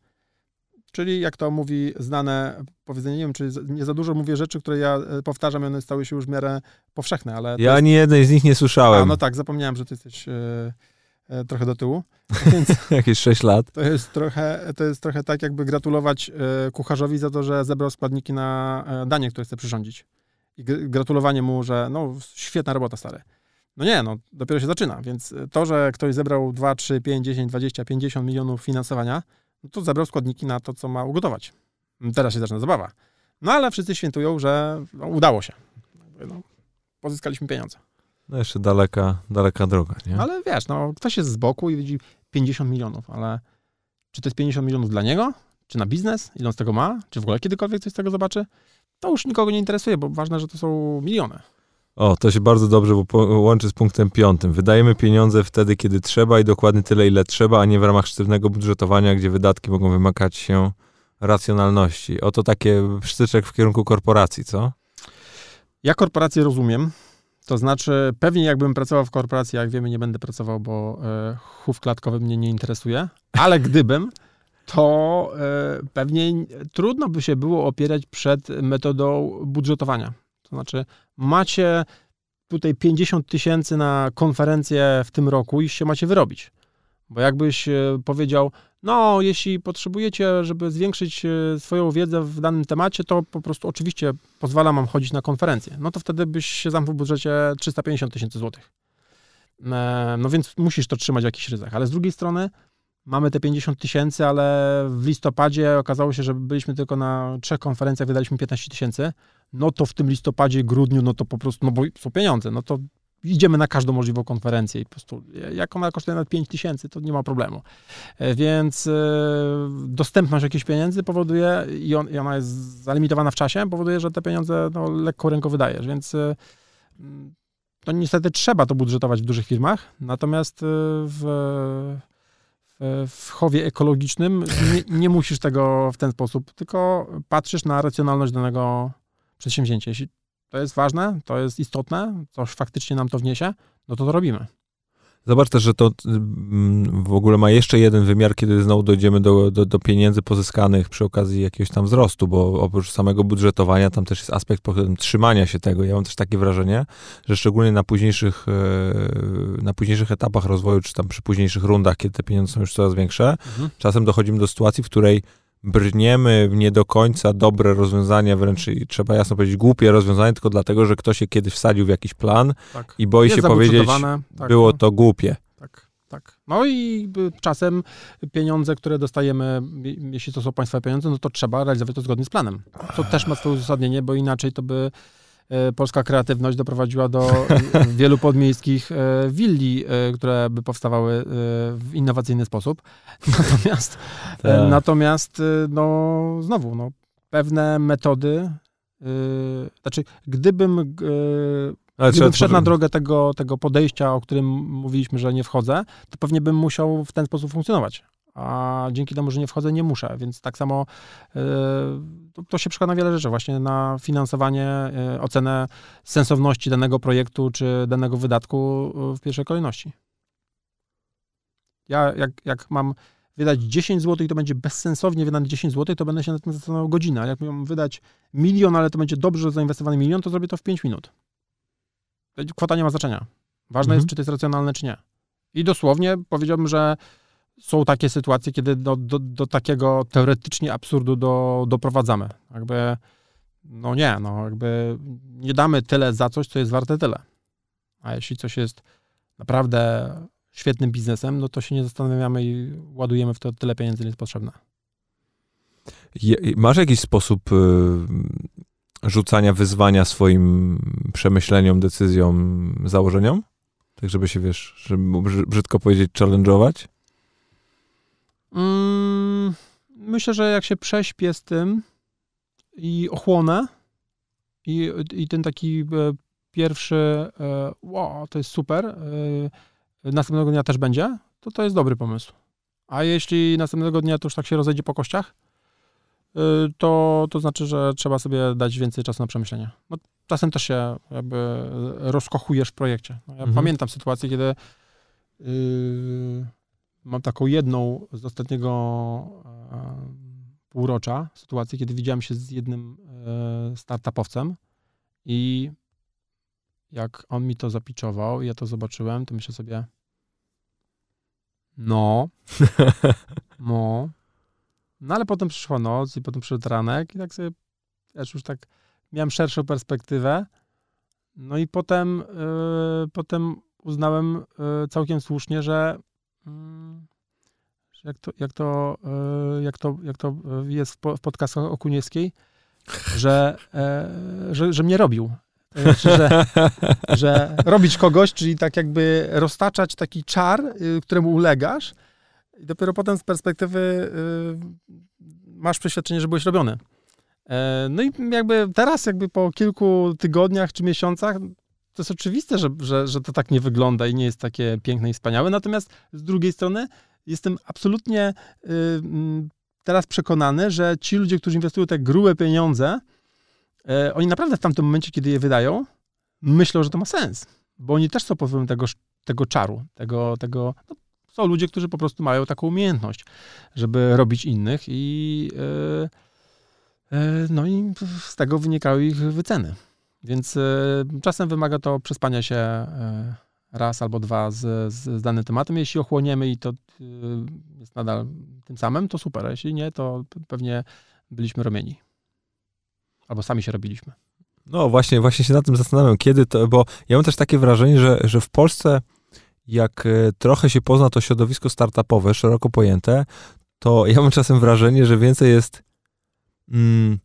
Czyli jak to mówi znane powiedzenie, nie wiem, czy nie za dużo mówię rzeczy, które ja e, powtarzam i one stały się już w miarę powszechne, ale... Ja ani jednej z nich nie słyszałem. A, no tak, zapomniałem, że ty jesteś e, e, trochę do tyłu. Więc Jakieś 6 lat. To jest, trochę, to jest trochę tak, jakby gratulować kucharzowi za to, że zebrał składniki na danie, które chce przyrządzić. I gratulowanie mu, że no, świetna robota, stary. No nie, no dopiero się zaczyna, więc to, że ktoś zebrał 2, 3, 5, 10, 20, 50 milionów finansowania, no to zabrał składniki na to, co ma ugotować. Teraz się zaczyna zabawa. No ale wszyscy świętują, że no, udało się. No, pozyskaliśmy pieniądze. No jeszcze daleka, daleka droga, nie? Ale wiesz, no ktoś jest z boku i widzi 50 milionów, ale czy to jest 50 milionów dla niego? Czy na biznes? Ile on z tego ma? Czy w ogóle kiedykolwiek coś z tego zobaczy? To już nikogo nie interesuje, bo ważne, że to są miliony. O, to się bardzo dobrze łączy z punktem piątym. Wydajemy pieniądze wtedy, kiedy trzeba i dokładnie tyle, ile trzeba, a nie w ramach sztywnego budżetowania, gdzie wydatki mogą wymagać się racjonalności. Oto takie sztyczek w kierunku korporacji, co? Ja korporację rozumiem. To znaczy, pewnie jakbym pracował w korporacji, jak wiemy, nie będę pracował, bo e, chów klatkowy mnie nie interesuje, ale gdybym, to e, pewnie trudno by się było opierać przed metodą budżetowania. To znaczy, macie tutaj 50 tysięcy na konferencję w tym roku i się macie wyrobić. Bo jakbyś e, powiedział, no, jeśli potrzebujecie, żeby zwiększyć e, swoją wiedzę w danym temacie, to po prostu oczywiście pozwala wam chodzić na konferencję. No to wtedy byś się zamknął w budżecie 350 tysięcy złotych. E, no więc musisz to trzymać w jakichś ryzach. Ale z drugiej strony mamy te 50 tysięcy, ale w listopadzie okazało się, że byliśmy tylko na trzech konferencjach, wydaliśmy 15 tysięcy. No to w tym listopadzie, grudniu, no to po prostu, no bo są pieniądze, no to idziemy na każdą możliwą konferencję i po prostu jak ona kosztuje nawet 5 tysięcy, to nie ma problemu. E, więc e, dostępność jakichś pieniędzy powoduje i, on, i ona jest zalimitowana w czasie, powoduje, że te pieniądze no, lekko ręko wydajesz, więc to niestety trzeba to budżetować w dużych firmach, natomiast w, w, chowie ekologicznym nie, nie musisz tego w ten sposób, tylko patrzysz na racjonalność danego przedsięwzięcia. Jeśli to jest ważne, to jest istotne, coś faktycznie nam to wniesie, no to to robimy. Zobacz też, że to mm, w ogóle ma jeszcze jeden wymiar, kiedy znowu dojdziemy do, do, do, pieniędzy pozyskanych przy okazji jakiegoś tam wzrostu, bo oprócz samego budżetowania tam też jest aspekt trzymania się tego. Ja mam też takie wrażenie, że szczególnie na późniejszych, e, na późniejszych etapach rozwoju, czy tam przy późniejszych rundach, kiedy te pieniądze są już coraz większe, mhm. czasem dochodzimy do sytuacji, w której brniemy w nie do końca dobre rozwiązania, wręcz trzeba jasno powiedzieć głupie rozwiązanie, tylko dlatego, że ktoś się kiedyś wsadził w jakiś plan tak. i boi Jest się powiedzieć, tak, było no. to głupie. Tak, tak. No i czasem pieniądze, które dostajemy, jeśli to są państwa pieniądze, no to trzeba realizować to zgodnie z planem. To też ma swoje uzasadnienie, bo inaczej to by polska kreatywność doprowadziła do wielu podmiejskich e, willi, e, które by powstawały w innowacyjny sposób. Natomiast, tak. natomiast no, znowu, no, pewne metody, znaczy, gdybym ale Gdybym wszedł na drogę tego, tego podejścia, o którym mówiliśmy, że nie wchodzę, to pewnie bym musiał w ten sposób funkcjonować a dzięki temu, że nie wchodzę, nie muszę. Więc tak samo e, to, się przekłada na wiele rzeczy, właśnie na finansowanie, e, ocenę sensowności danego projektu czy danego wydatku e, w pierwszej kolejności. Ja jak, jak mam wydać 10 zł i to będzie bezsensownie wydane 10 zł, to będę się na tym zastanawiał godzinę. Jak mam wydać milion, ale to będzie dobrze zainwestowany milion, to zrobię to w 5 minut. Kwota nie ma znaczenia. Ważne mhm. jest, czy to jest racjonalne, czy nie. I dosłownie powiedziałbym, że są takie sytuacje, kiedy do, do, do takiego teoretycznie absurdu do, doprowadzamy. Jakby, no nie, no jakby nie damy tyle za coś, co jest warte tyle. A jeśli coś jest naprawdę świetnym biznesem, no to się nie zastanawiamy i ładujemy w to tyle pieniędzy, ile jest potrzebne. Masz jakiś sposób y, rzucania wyzwania swoim przemyśleniom, decyzjom, założeniom? Tak, żeby się, wiesz, żeby brzydko powiedzieć, challenge'ować? Mm, myślę, że jak się prześpię z tym i ochłonę i, i ten taki e, pierwszy e, wow, to jest super, e, następnego dnia też będzie, to to jest dobry pomysł. A jeśli następnego dnia to już tak się rozejdzie po kościach, to, to znaczy, że trzeba sobie dać więcej czasu na przemyślenie. No, czasem też się jakby rozkochujesz w projekcie. No, ja mhm. pamiętam sytuację, kiedy yy, mam taką jedną z ostatniego e, półrocza sytuację, kiedy widziałem się z jednym e, startupowcem i jak on mi to zapiczował, ja to zobaczyłem, to myślę sobie, no, no, no ale potem przyszła noc i potem przyszedł ranek i tak sobie, ja już tak miałem szerszą perspektywę, no i potem, yy, potem uznałem całkiem słusznie, że jak to, jak to, e, jak to, jak to jest w podcastach Okuniewskiej, że, e, że, że mnie robił. Znaczy, że, że robić kogoś, czyli tak jakby roztaczać taki czar, y, któremu ulegasz i dopiero potem z perspektywy y, masz przeświadczenie, że byłeś robiony. No i jakby teraz, jakby po kilku tygodniach czy miesiącach, to jest oczywiste, że, że, że to tak nie wygląda i nie jest takie piękne i wspaniałe. Natomiast z drugiej strony jestem absolutnie y, mm, teraz przekonany, że ci ludzie, którzy inwestują te grube pieniądze, y, oni naprawdę w tamtym momencie, kiedy je wydają, myślą, że to ma sens. Bo oni też są powodem tego, tego czaru, tego, tego no, są ludzie, którzy po prostu mają taką umiejętność, żeby robić innych i yy, yy, no i z tego wynikały ich wyceny. Więc y, czasem wymaga to przespania się raz albo dwa z, z, z danym tematem. Jeśli ochłoniemy i to y, jest nadal tym samym, to super. Jeśli nie, to pewnie byliśmy robieni. Albo sami się robiliśmy. No właśnie, właśnie się nad tym zastanawiam, kiedy to, bo ja mam też takie wrażenie, że, że w Polsce jak e, trochę się pozna to środowisko startupowe, szeroko pojęte, to ja mam czasem wrażenie, że więcej jest, mm,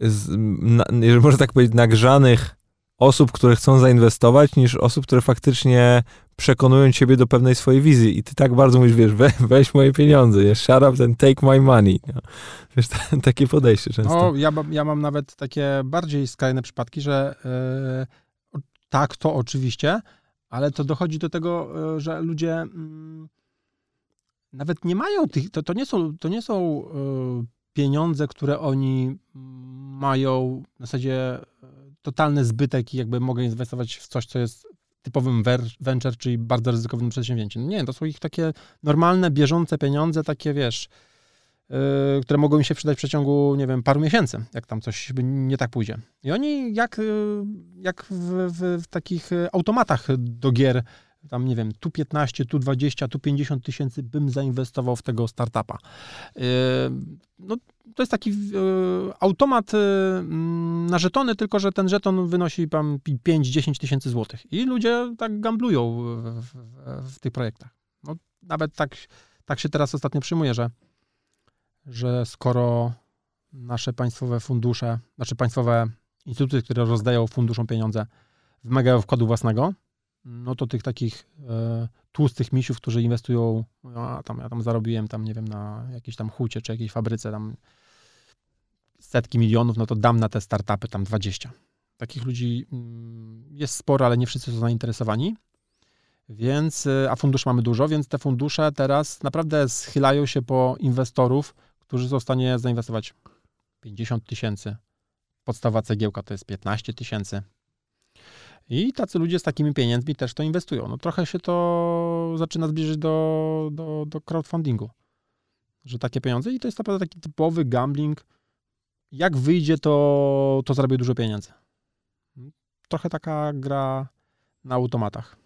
z, na, można tak powiedzieć, nagrzanych osób, które chcą zainwestować, niż osób, które faktycznie przekonują ciebie do pewnej swojej wizji. I ty tak bardzo mówisz, wiesz, we, weź moje pieniądze, nie? shut up and take my money. Wiesz, takie podejście często. No, ja, ja mam nawet takie bardziej skrajne przypadki, że yy, tak, to oczywiście, ale to dochodzi do tego, yy, że ludzie yy, nawet nie mają tych, to, to nie są, to nie są yy, pieniądze, które oni mają w zasadzie totalny zbytek i jakby mogę inwestować w coś, co jest typowym venture, czyli bardzo ryzykownym przedsięwzięciem. Nie, to są ich takie normalne, bieżące pieniądze, takie wiesz, yy, które mogą mi się przydać w przeciągu, nie wiem, paru miesięcy, jak tam coś nie tak pójdzie. I oni jak, yy, jak w, w, w takich automatach do gier tam nie wiem, tu 15, tu 20, tu 50 tysięcy bym zainwestował w tego startupa. Yy, no, to jest taki yy, automat yy, na żetony, tylko że ten żeton wynosi tam 5-10 tysięcy złotych. I ludzie tak gamblują w, w, w tych projektach. No, nawet tak, tak się teraz ostatnio przyjmuje, że, że skoro nasze państwowe fundusze, znaczy państwowe instytuty, które rozdają funduszom pieniądze, wymagają wkładu własnego, no to tych takich e, tłustych misiów, którzy inwestują, no, tam, ja tam zarobiłem tam, nie wiem, na jakiejś tam hucie czy jakiejś fabryce tam setki milionów, no to dam na te startupy tam 20. Takich ludzi mm, jest sporo, ale nie wszyscy są zainteresowani. Więc, e, a funduszy mamy dużo, więc te fundusze teraz naprawdę schylają się po inwestorów, którzy są w stanie zainwestować 50 tysięcy. Podstawa cegiełka to jest 15 tysięcy. I tacy ludzie z takimi pieniędzmi też to inwestują. No trochę się to zaczyna zbliżyć do, do, do crowdfundingu. Że takie pieniądze i to jest naprawdę taki typowy gambling. Jak wyjdzie, to, to zrobię dużo pieniędzy. Trochę taka gra na automatach,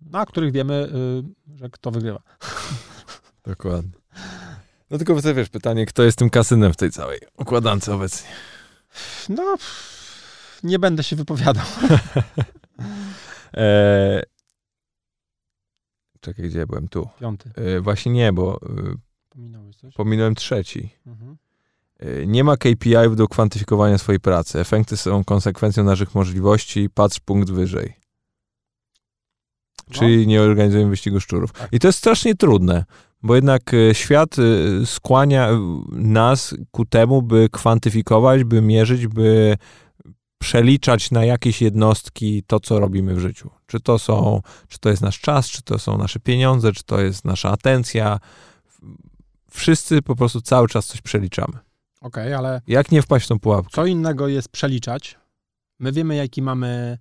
na których wiemy, y, że kto wygrywa. Dokładnie. No tylko wiesz, pytanie, kto jest tym kasynem w tej całej układance obecnie? No, nie będę się wypowiadał. e... Czekaj, gdzie byłem? Tu. Piąty. E, właśnie nie, bo e, Pominąłeś coś? pominąłem trzeci. Mhm. E, nie ma KPI do kwantyfikowania swojej pracy. Efekty są konsekwencją naszych możliwości. Patrz punkt wyżej. No. Czyli nie organizujemy wyścigu szczurów. Tak. I to jest strasznie trudne, bo jednak świat skłania nas ku temu, by kwantyfikować, by mierzyć, by przeliczać na jakieś jednostki to, co robimy w życiu. Czy to są, czy to jest nasz czas, czy to są nasze pieniądze, czy to jest nasza atencja. Wszyscy po prostu cały czas coś przeliczamy. Okej, okay, ale. Jak nie wpaść w tą pułapkę? Co innego jest przeliczać? My wiemy, jaki mamy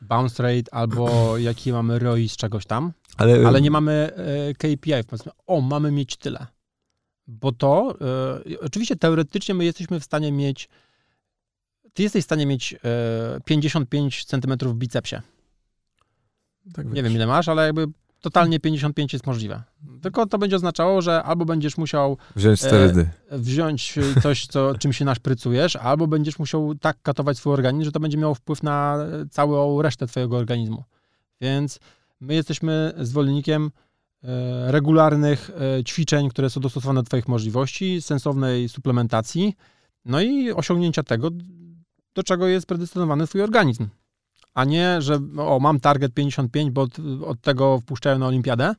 bounce rate albo jaki mamy ROI z czegoś tam, ale, ale nie mamy e, KPI. Powiedzmy, o, mamy mieć tyle. Bo to, e, oczywiście teoretycznie my jesteśmy w stanie mieć ty jesteś w stanie mieć e, 55 cm w bicepsie. Tak nie wiem ile masz, ale jakby totalnie 55 jest możliwe. Tylko to będzie oznaczało, że albo będziesz musiał wziąć sterydy. E, wziąć coś, co, czym się naszprycujesz, albo będziesz musiał tak katować swój organizm, że to będzie miało wpływ na całą resztę twojego organizmu. Więc my jesteśmy zwolennikiem e, regularnych e, ćwiczeń, które są dostosowane do twoich możliwości, sensownej suplementacji, no i osiągnięcia tego, do czego jest predysponowany twój organizm. A nie, że o, mam target 55, bo od, od tego wpuszczają na olimpiadę.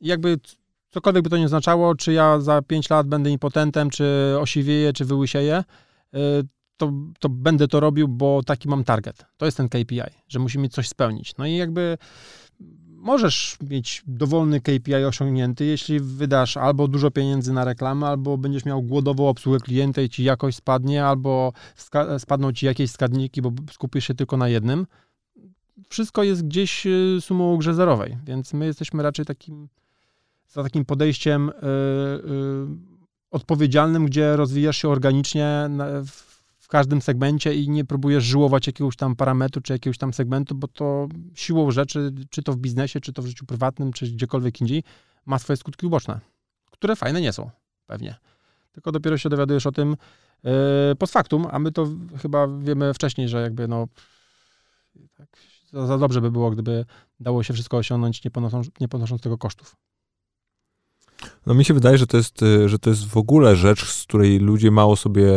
I jakby cokolwiek by to nie oznaczało, czy ja za 5 lat będę impotentem, czy osiwieję, czy wyłysieję, y, to, to będę to robił, bo taki mam target. To jest ten KPI, że musimy coś spełnić. No i jakby możesz mieć dowolny KPI osiągnięty, jeśli wydasz albo dużo pieniędzy na reklamę, albo będziesz miał głodową obsługę klienta i ci jakoś spadnie, albo spadną ci jakieś składniki, bo skupisz się tylko na jednym. Wszystko jest gdzieś y, sumą grze zerowej, więc my jesteśmy raczej takim za takim podejściem yy, yy, odpowiedzialnym, gdzie rozwijasz się organicznie na, w każdym segmencie i nie próbujesz żyłować jakiegoś tam parametru czy jakiegoś tam segmentu, bo to siłą rzeczy, czy to w biznesie, czy to w życiu prywatnym, czy gdziekolwiek indziej, ma swoje skutki uboczne, które fajne nie są, pewnie. Tylko dopiero się dowiadujesz o tym yy, post factum, a my to chyba wiemy wcześniej, że jakby no tak, za, za dobrze by było, gdyby dało się wszystko osiągnąć, nie nie ponosząc tego kosztów. No mi się wydaje, że to, jest, y, że to jest w ogóle rzecz, z której ludzie mało sobie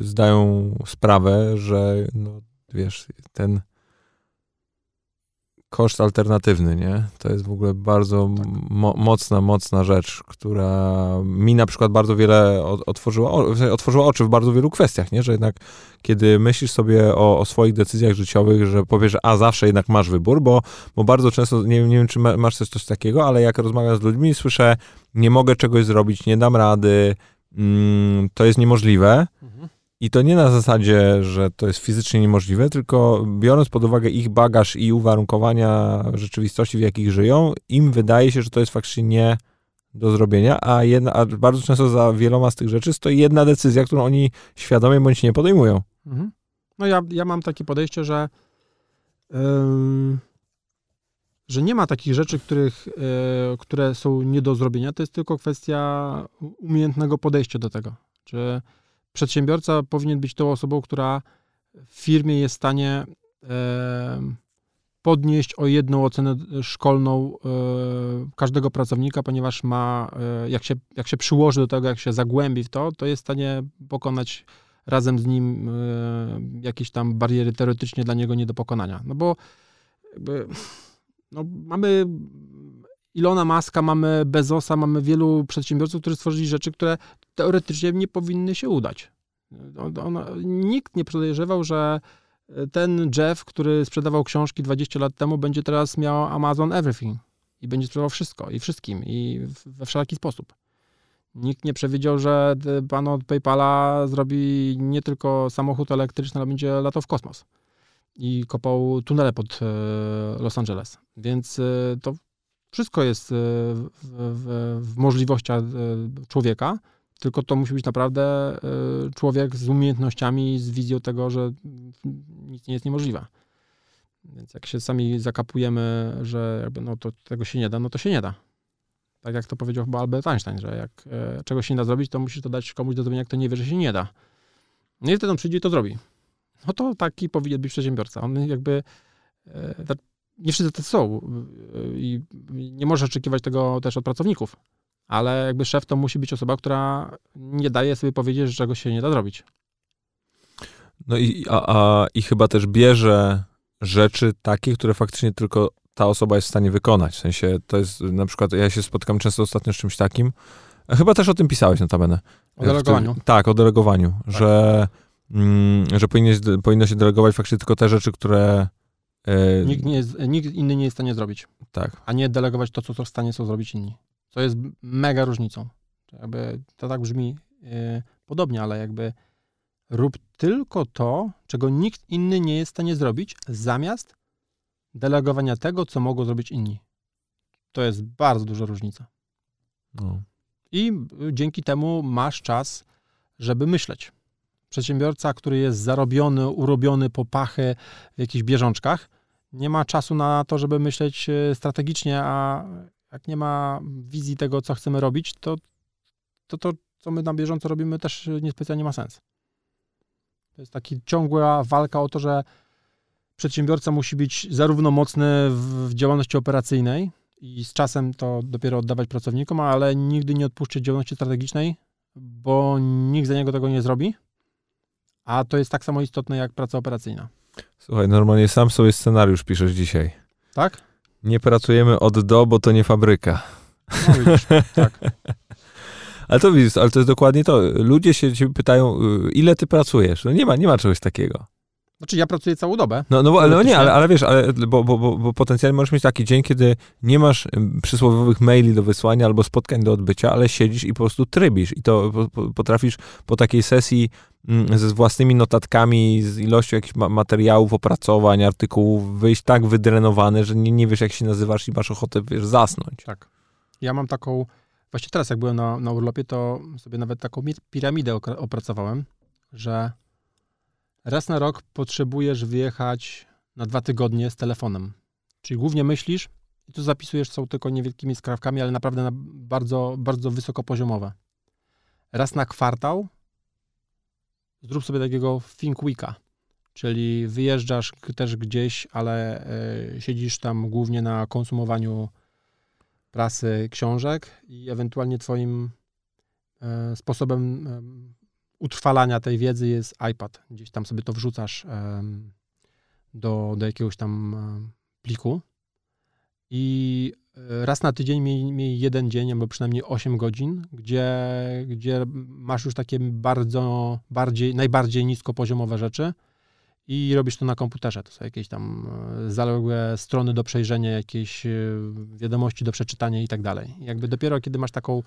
zdają sprawę, że no, wiesz, ten koszt alternatywny, nie? To jest w ogóle bardzo tak. mo mocna, mocna rzecz, która mi na przykład bardzo wiele otworzyła, otworzyła oczy w bardzo wielu kwestiach, nie? Że jednak kiedy myślisz sobie o, o swoich decyzjach życiowych, że powiesz, że a zawsze jednak masz wybór, bo, bo bardzo często, nie, nie wiem, czy masz coś, coś takiego, ale jak rozmawiam z ludźmi, słyszę, nie mogę czegoś zrobić, nie dam rady, mm, to jest niemożliwe. Mhm. I to nie na zasadzie, że to jest fizycznie niemożliwe, tylko biorąc pod uwagę ich bagaż i uwarunkowania rzeczywistości, w jakich żyją, im wydaje się, że to jest faktycznie nie do zrobienia, a, jedna, a bardzo często za wieloma z tych rzeczy stoi jedna decyzja, którą oni świadomie bądź nie podejmują. Mhm. No ja, ja mam takie podejście, że yy, że nie ma takich rzeczy, których, yy, które są nie do zrobienia, to jest tylko kwestia umiejętnego podejścia do tego. Czy przedsiębiorca powinien być tą osobą, która w firmie jest w stanie e, podnieść o jedną ocenę szkolną e, każdego pracownika, ponieważ ma, e, jak, się, jak się przyłoży do tego, jak się zagłębi w to, to jest w stanie pokonać razem z nim jakieś tam bariery teoretycznie dla niego nie do pokonania. No bo jakby, no mamy Ilona Maska, mamy Bezosa, mamy wielu przedsiębiorców, którzy stworzyli rzeczy, które teoretycznie nie powinny się udać. nikt nie podejrzewał, że ten Jeff, który sprzedawał książki 20 lat temu, będzie teraz miał Amazon Everything i będzie sprzedawał wszystko i wszystkim i we wszelki sposób. Nikt nie przewidział, że pan od PayPala zrobi nie tylko samochód elektryczny, ale będzie latał w kosmos i kopał tunele pod e, Los Angeles. Więc e, to wszystko jest e, w, w, w możliwościach człowieka, tylko to musi być naprawdę człowiek z umiejętnościami, z wizją tego, że nic nie jest niemożliwe. Więc jak się sami zakapujemy, że jakby no to tego się nie da, no to się nie da. Tak jak to powiedział chyba Albert Einstein, że jak e, czegoś się nie da zrobić, to musisz to dać komuś do zrobienia, kto nie wie, że się nie da. No i wtedy on przyjdzie i to zrobi. No to taki powinien być przedsiębiorca. On jakby e, nie wszyscy to są e, i nie może oczekiwać tego też od pracowników, ale jakby szef to musi być osoba, która nie daje sobie powiedzieć, że czegoś się nie da zrobić. No i, a, a, i chyba też bierze rzeczy takie, które faktycznie tylko ta osoba jest w stanie wykonać. W sensie to jest na przykład, ja się spotkam często ostatnio z czymś takim, chyba też o tym pisałeś notabene. O delegowaniu. Tym, tak, o delegowaniu, tak. że, mm, że powinno się delegować faktycznie tylko te rzeczy, które e, Nikt, nie nikt inny nie jest w stanie zrobić. Tak. A nie delegować to, co w stanie są zrobić inni. To jest mega różnicą. Jakby to tak brzmi e, podobnie, ale jakby rób tylko to, czego nikt inny nie jest w stanie zrobić, zamiast delegowania tego, co mogą zrobić inni. To jest bardzo duża różnica. No. I dzięki temu masz czas, żeby myśleć. Przedsiębiorca, który jest zarobiony, urobiony po pachy w jakichś bieżączkach, nie ma czasu na to, żeby myśleć e, strategicznie, a jak nie ma wizji tego, co chcemy robić, to to, to co my na bieżąco robimy, też niespecjalnie ma sens. To jest taka ciągła walka o to, że przedsiębiorca musi być zarówno mocny w działalności operacyjnej i z czasem to dopiero oddawać pracownikom, ale nigdy nie odpuszczać działalności strategicznej, bo nikt za niego tego nie zrobi, a to jest tak samo istotne jak praca operacyjna. Słuchaj, normalnie sam sobie scenariusz piszesz dzisiaj. Tak? Nie pracujemy od do, bo to nie fabryka. No widzisz, tak. Ale to widzisz, ale to jest dokładnie to. Ludzie się pytają, y, ile ty pracujesz? No nie ma, nie ma czegoś takiego. Znaczy ja pracuję całą dobę. No, no, bo, no nie, ale, ale wiesz, ale, bo, bo, bo, bo potencjalnie możesz mieć taki dzień, kiedy nie masz przysłowiowych maili do wysłania albo spotkań do odbycia, ale siedzisz i po prostu trybisz i to potrafisz po takiej sesji ze własnymi notatkami, z ilością jakichś materiałów, opracowań, artykułów, wyjść tak wydrenowany, że nie, nie wiesz jak się nazywasz i masz ochotę, wiesz, zasnąć. Tak. Ja mam taką, właśnie teraz jak byłem na, na urlopie, to sobie nawet taką piramidę opracowałem, że raz na rok potrzebujesz wyjechać na dwa tygodnie z telefonem. Czyli głównie myślisz i tu zapisujesz, są tylko niewielkimi skrawkami, ale naprawdę na bardzo, bardzo wysokopoziomowe. Raz na kwartał zrób sobie takiego think weeka, czyli wyjeżdżasz też gdzieś, ale y, siedzisz tam głównie na konsumowaniu prasy, książek i ewentualnie twoim y, sposobem y, utrwalania tej wiedzy jest iPad. Gdzieś tam sobie to wrzucasz do, do jakiegoś tam pliku i raz na tydzień miej, miej jeden dzień, albo przynajmniej 8 godzin, gdzie, gdzie masz już takie bardzo, bardziej, najbardziej niskopoziomowe rzeczy i robisz to na komputerze. To są jakieś tam e, zaległe strony do przejrzenia, jakieś e, wiadomości do przeczytania i tak dalej. Jakby dopiero kiedy masz taką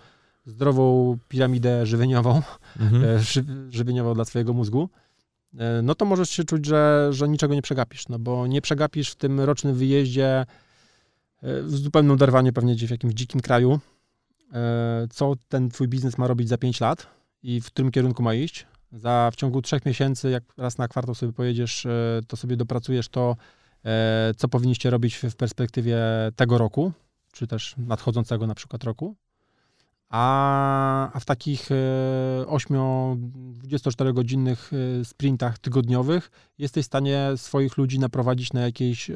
zdrową piramidę żywieniową, mhm. E, ży, żywieniową dla swojego mózgu, no to możesz się czuć, że, że niczego nie przegapisz, no bo nie przegapisz w tym rocznym wyjeździe w zupełnym oderwaniu pewnie gdzieś w jakimś dzikim kraju, co ten twój biznes ma robić za 5 lat i w którym kierunku ma iść. Za w ciągu trzech miesięcy, jak raz na kwartał sobie pojedziesz, to sobie dopracujesz to, co powinniście robić w perspektywie tego roku, czy też nadchodzącego na przykład roku. A, w takich 8-24 godzinnych e, sprintach tygodniowych jesteś w stanie swoich ludzi naprowadzić na jakieś e,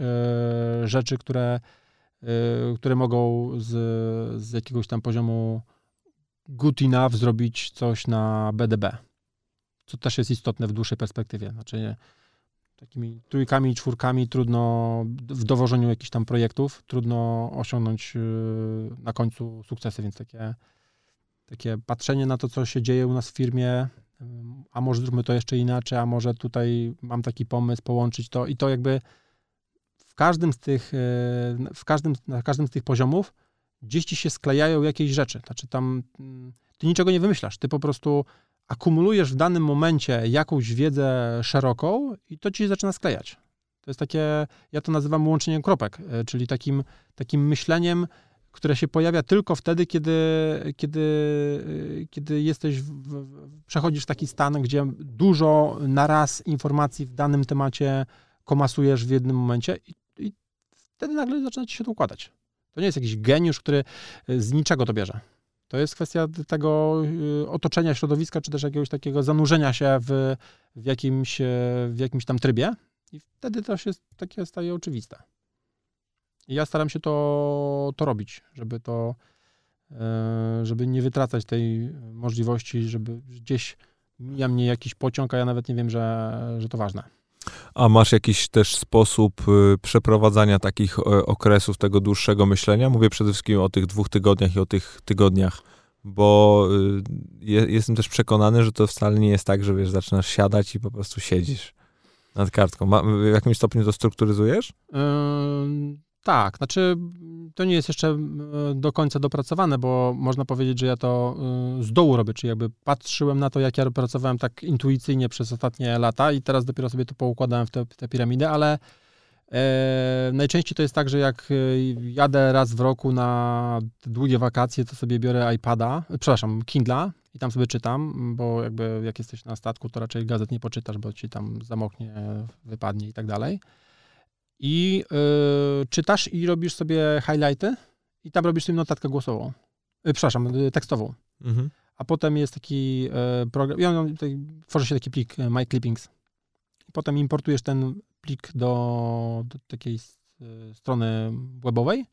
rzeczy, które, e, które mogą z, z jakiegoś tam poziomu good enough zrobić coś na BDB. Co też jest istotne w dłuższej perspektywie. Znaczy, takimi trójkami i czwórkami trudno w dowożeniu jakichś tam projektów, trudno osiągnąć na końcu sukcesy, więc takie takie patrzenie na to, co się dzieje u nas w firmie, a może zróbmy to jeszcze inaczej, a może tutaj mam taki pomysł, połączyć to i to jakby w każdym z tych, e, w każdym, na każdym z tych poziomów gdzieś ci się sklejają jakieś rzeczy. Znaczy tam mm, ty niczego nie wymyślasz, ty po prostu akumulujesz w danym momencie jakąś wiedzę szeroką i to ci zaczyna sklejać. To jest takie, ja to nazywam łączeniem kropek, e, czyli takim, takim myśleniem, które się pojawia tylko wtedy, kiedy, kiedy, kiedy jesteś, w, przechodzisz taki stan, gdzie dużo naraz informacji w danym temacie komasujesz w jednym momencie i, i wtedy nagle zaczyna ci się to układać. To nie jest jakiś geniusz, który z niczego to bierze. To jest kwestia tego y, otoczenia środowiska, czy też jakiegoś takiego zanurzenia się w, w, jakimś, w jakimś tam trybie i wtedy to się takie staje oczywiste. I ja staram się to, to robić, żeby to, e, żeby nie wytracać tej możliwości, żeby gdzieś mija mnie jakiś pociąg, a ja nawet nie wiem, że, że to ważne. A masz jakiś też sposób y, przeprowadzania takich e, okresów tego dłuższego myślenia? Mówię przede wszystkim o tych dwóch tygodniach i o tych tygodniach, bo y, jestem też przekonany, że to wcale nie jest tak, że wiesz, zaczynasz siadać i po prostu siedzisz nad kartką. w jakimś stopniu to strukturyzujesz? Tak, znaczy to nie jest jeszcze e, do końca dopracowane, bo można powiedzieć, że ja to e, z dołu robię, czyli jakby patrzyłem na to, jak ja pracowałem tak intuicyjnie przez ostatnie lata i teraz dopiero sobie to poukładałem w tę, te piramidę, ale e, najczęściej to jest tak, że jak e, jadę raz w roku na długie wakacje, to sobie biorę iPada, przepraszam, Kindla i tam sobie czytam, bo jakby jak jesteś na statku, to raczej gazet nie poczytasz, bo ci tam zamoknie, wypadnie i tak dalej i yy, czytasz i robisz sobie highlighty i tam robisz sobie notatkę głosową. Yy, przepraszam, yy, tekstową. Mhm. A potem jest taki program, on, tutaj tworzy się taki plik My Clippings. Potem importujesz ten plik do, do takiej strony webowej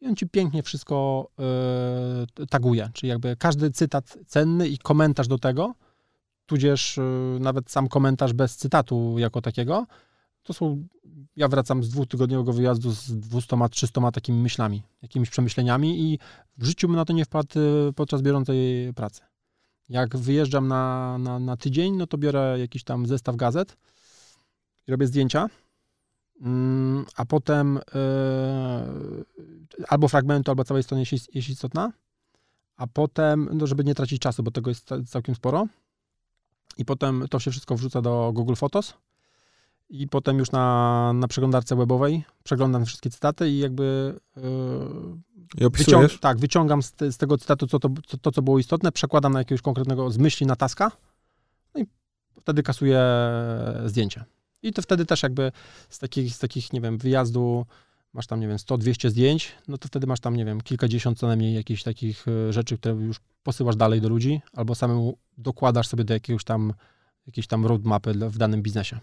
i on ci pięknie wszystko taguje. Czyli jakby każdy cytat cenny i komentarz do tego, tudzież nawet sam komentarz bez cytatu jako takiego, to są, ja wracam z dwutygodniowego wyjazdu z 200-300 takimi myślami, jakimiś przemyśleniami i w życiu bym na to nie wpadł y, podczas bieżącej pracy. Jak wyjeżdżam na, na, na tydzień, no to biorę jakiś tam zestaw gazet i robię zdjęcia, mm, a potem yy, albo fragmentu, albo całej strony, jeśli, jeśli istotna, a potem, no żeby nie tracić czasu, bo tego jest całkiem sporo, i potem to się wszystko wrzuca do Google Photos, i potem już na, na przeglądarce webowej przeglądam wszystkie cytaty i jakby yy, wyciąg, tak, wyciągam z, te, z, tego cytatu co to, co, to, co było istotne, przekładam na jakiegoś konkretnego z myśli na taska no i wtedy kasuję zdjęcie. I to wtedy też jakby z takich, z takich nie wiem, wyjazdu masz tam, nie wiem, 100-200 zdjęć, no to wtedy masz tam, nie wiem, kilkadziesiąt co najmniej jakichś takich e, rzeczy, które już posyłasz dalej do ludzi, albo samemu dokładasz sobie do jakiegoś tam, jakiejś tam roadmapy w danym biznesie.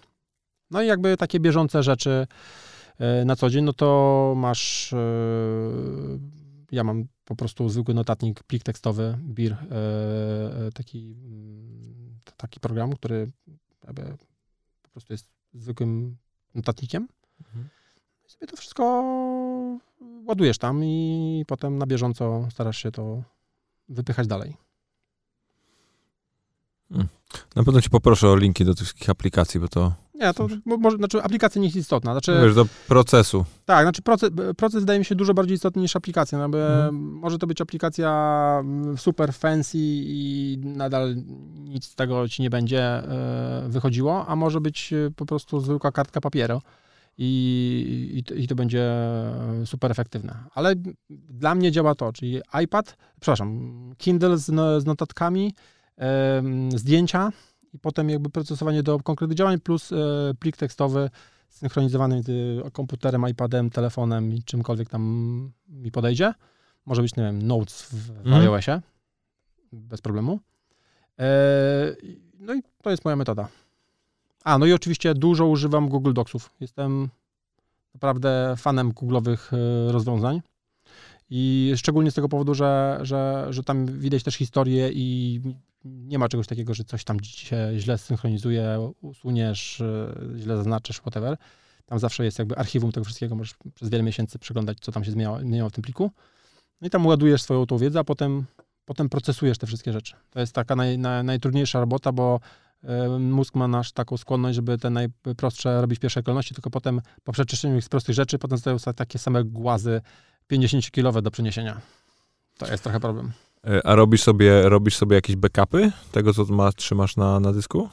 No i jakby takie bieżące rzeczy e, na co dzień, no to masz, e, ja mam po prostu zwykły notatnik, plik tekstowy, BIR, taki, mm, taki program, który po prostu jest zwykłym notatnikiem. Mhm sobie to wszystko ładujesz tam i potem na bieżąco starasz się to wypychać dalej. Hmm. Na pewno ci poproszę o linki do tych wszystkich aplikacji, bo to... Nie, to może, znaczy aplikacja nie jest istotna. Znaczy, Wiesz, do procesu. Tak, znaczy proces, proces wydaje mi się dużo bardziej istotny niż aplikacja. No, hmm. Może to być aplikacja mm, super fancy i nadal nic z tego ci nie będzie e, wychodziło, a może być e, po prostu zwykła kartka papieru i, i, i to będzie super efektywne. Ale dla mnie działa to, czyli iPad, przepraszam, Kindle z, no, z notatkami, e, zdjęcia i potem jakby procesowanie do konkretnych działań plus e, plik tekstowy synchronizowany między komputerem, iPadem, telefonem i czymkolwiek tam mi podejdzie. Może być, nie wiem, Notes w, mm. iOSie bez problemu. E, no i to jest moja metoda. A, no i oczywiście dużo używam Google Docsów. Jestem naprawdę fanem Google'owych e, rozwiązań. I szczególnie z tego powodu, że, że, że tam widać też historię i nie ma czegoś takiego, że coś tam się źle synchronizuje, usuniesz, e, źle zaznaczysz, whatever. Tam zawsze jest jakby archiwum tego wszystkiego, możesz przez wiele miesięcy przeglądać, co tam się zmieniało, zmieniało w tym pliku. No i tam ładujesz swoją tą wiedzę, a potem, potem procesujesz te wszystkie rzeczy. To jest taka naj, naj, najtrudniejsza robota, bo mózg ma nasz taką skłonność, żeby te najprostsze robić w pierwszej kolejności, tylko potem po przeczyszczeniu ich z prostych rzeczy, potem zostają takie same głazy 50-kilowe do przeniesienia. To jest trochę problem. E, a robisz sobie, robisz sobie jakieś backupy tego, co ma, trzymasz na, na dysku?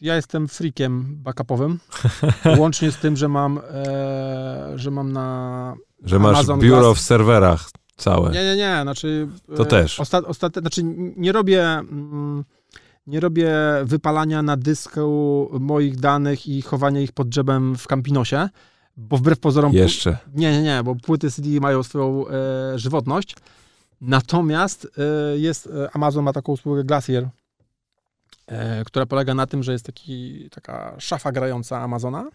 Ja jestem freakiem backupowym, łącznie z tym, że mam, e, że mam na Że masz Amazon biuro Glass. w serwerach całe. Nie, nie, nie, znaczy... To e, też. Osta, ostat, znaczy nie robię... Mm, nie robię wypalania na dysku moich danych i chowania ich pod drzewem w Campinosie, bo wbrew pozorom... Jeszcze. Nie, nie, nie, bo płyty CD mają swoją e, żywotność. Natomiast e, jest, e, Amazon ma taką usługę Glacier, e, która polega na tym, że jest taki, taka szafa grająca Amazona.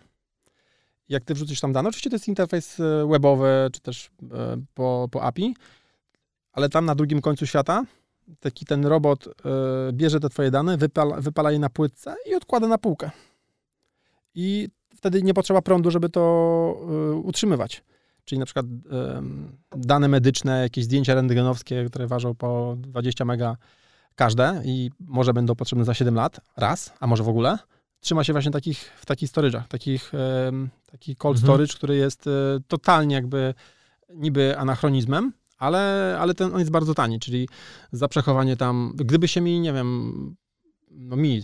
Jak ty wrzucisz tam dane, oczywiście to jest interfejs webowy, czy też po, po API, ale tam na drugim końcu świata taki ten robot bierze te twoje dane, wypala, wypala je na płytce i odkłada na półkę. I wtedy nie potrzeba prądu, żeby to utrzymywać. Czyli na przykład dane medyczne, jakieś zdjęcia rentgenowskie, które ważą po 20 mega każde i może będą potrzebne za 7 lat, raz, a może w ogóle, trzyma się właśnie takich, w takich storage'ach, takich, taki cold mhm. storage, który jest totalnie jakby niby anachronizmem, ale, ale ten, on jest bardzo tani, czyli za przechowanie tam, gdyby się mi, nie wiem, no mi,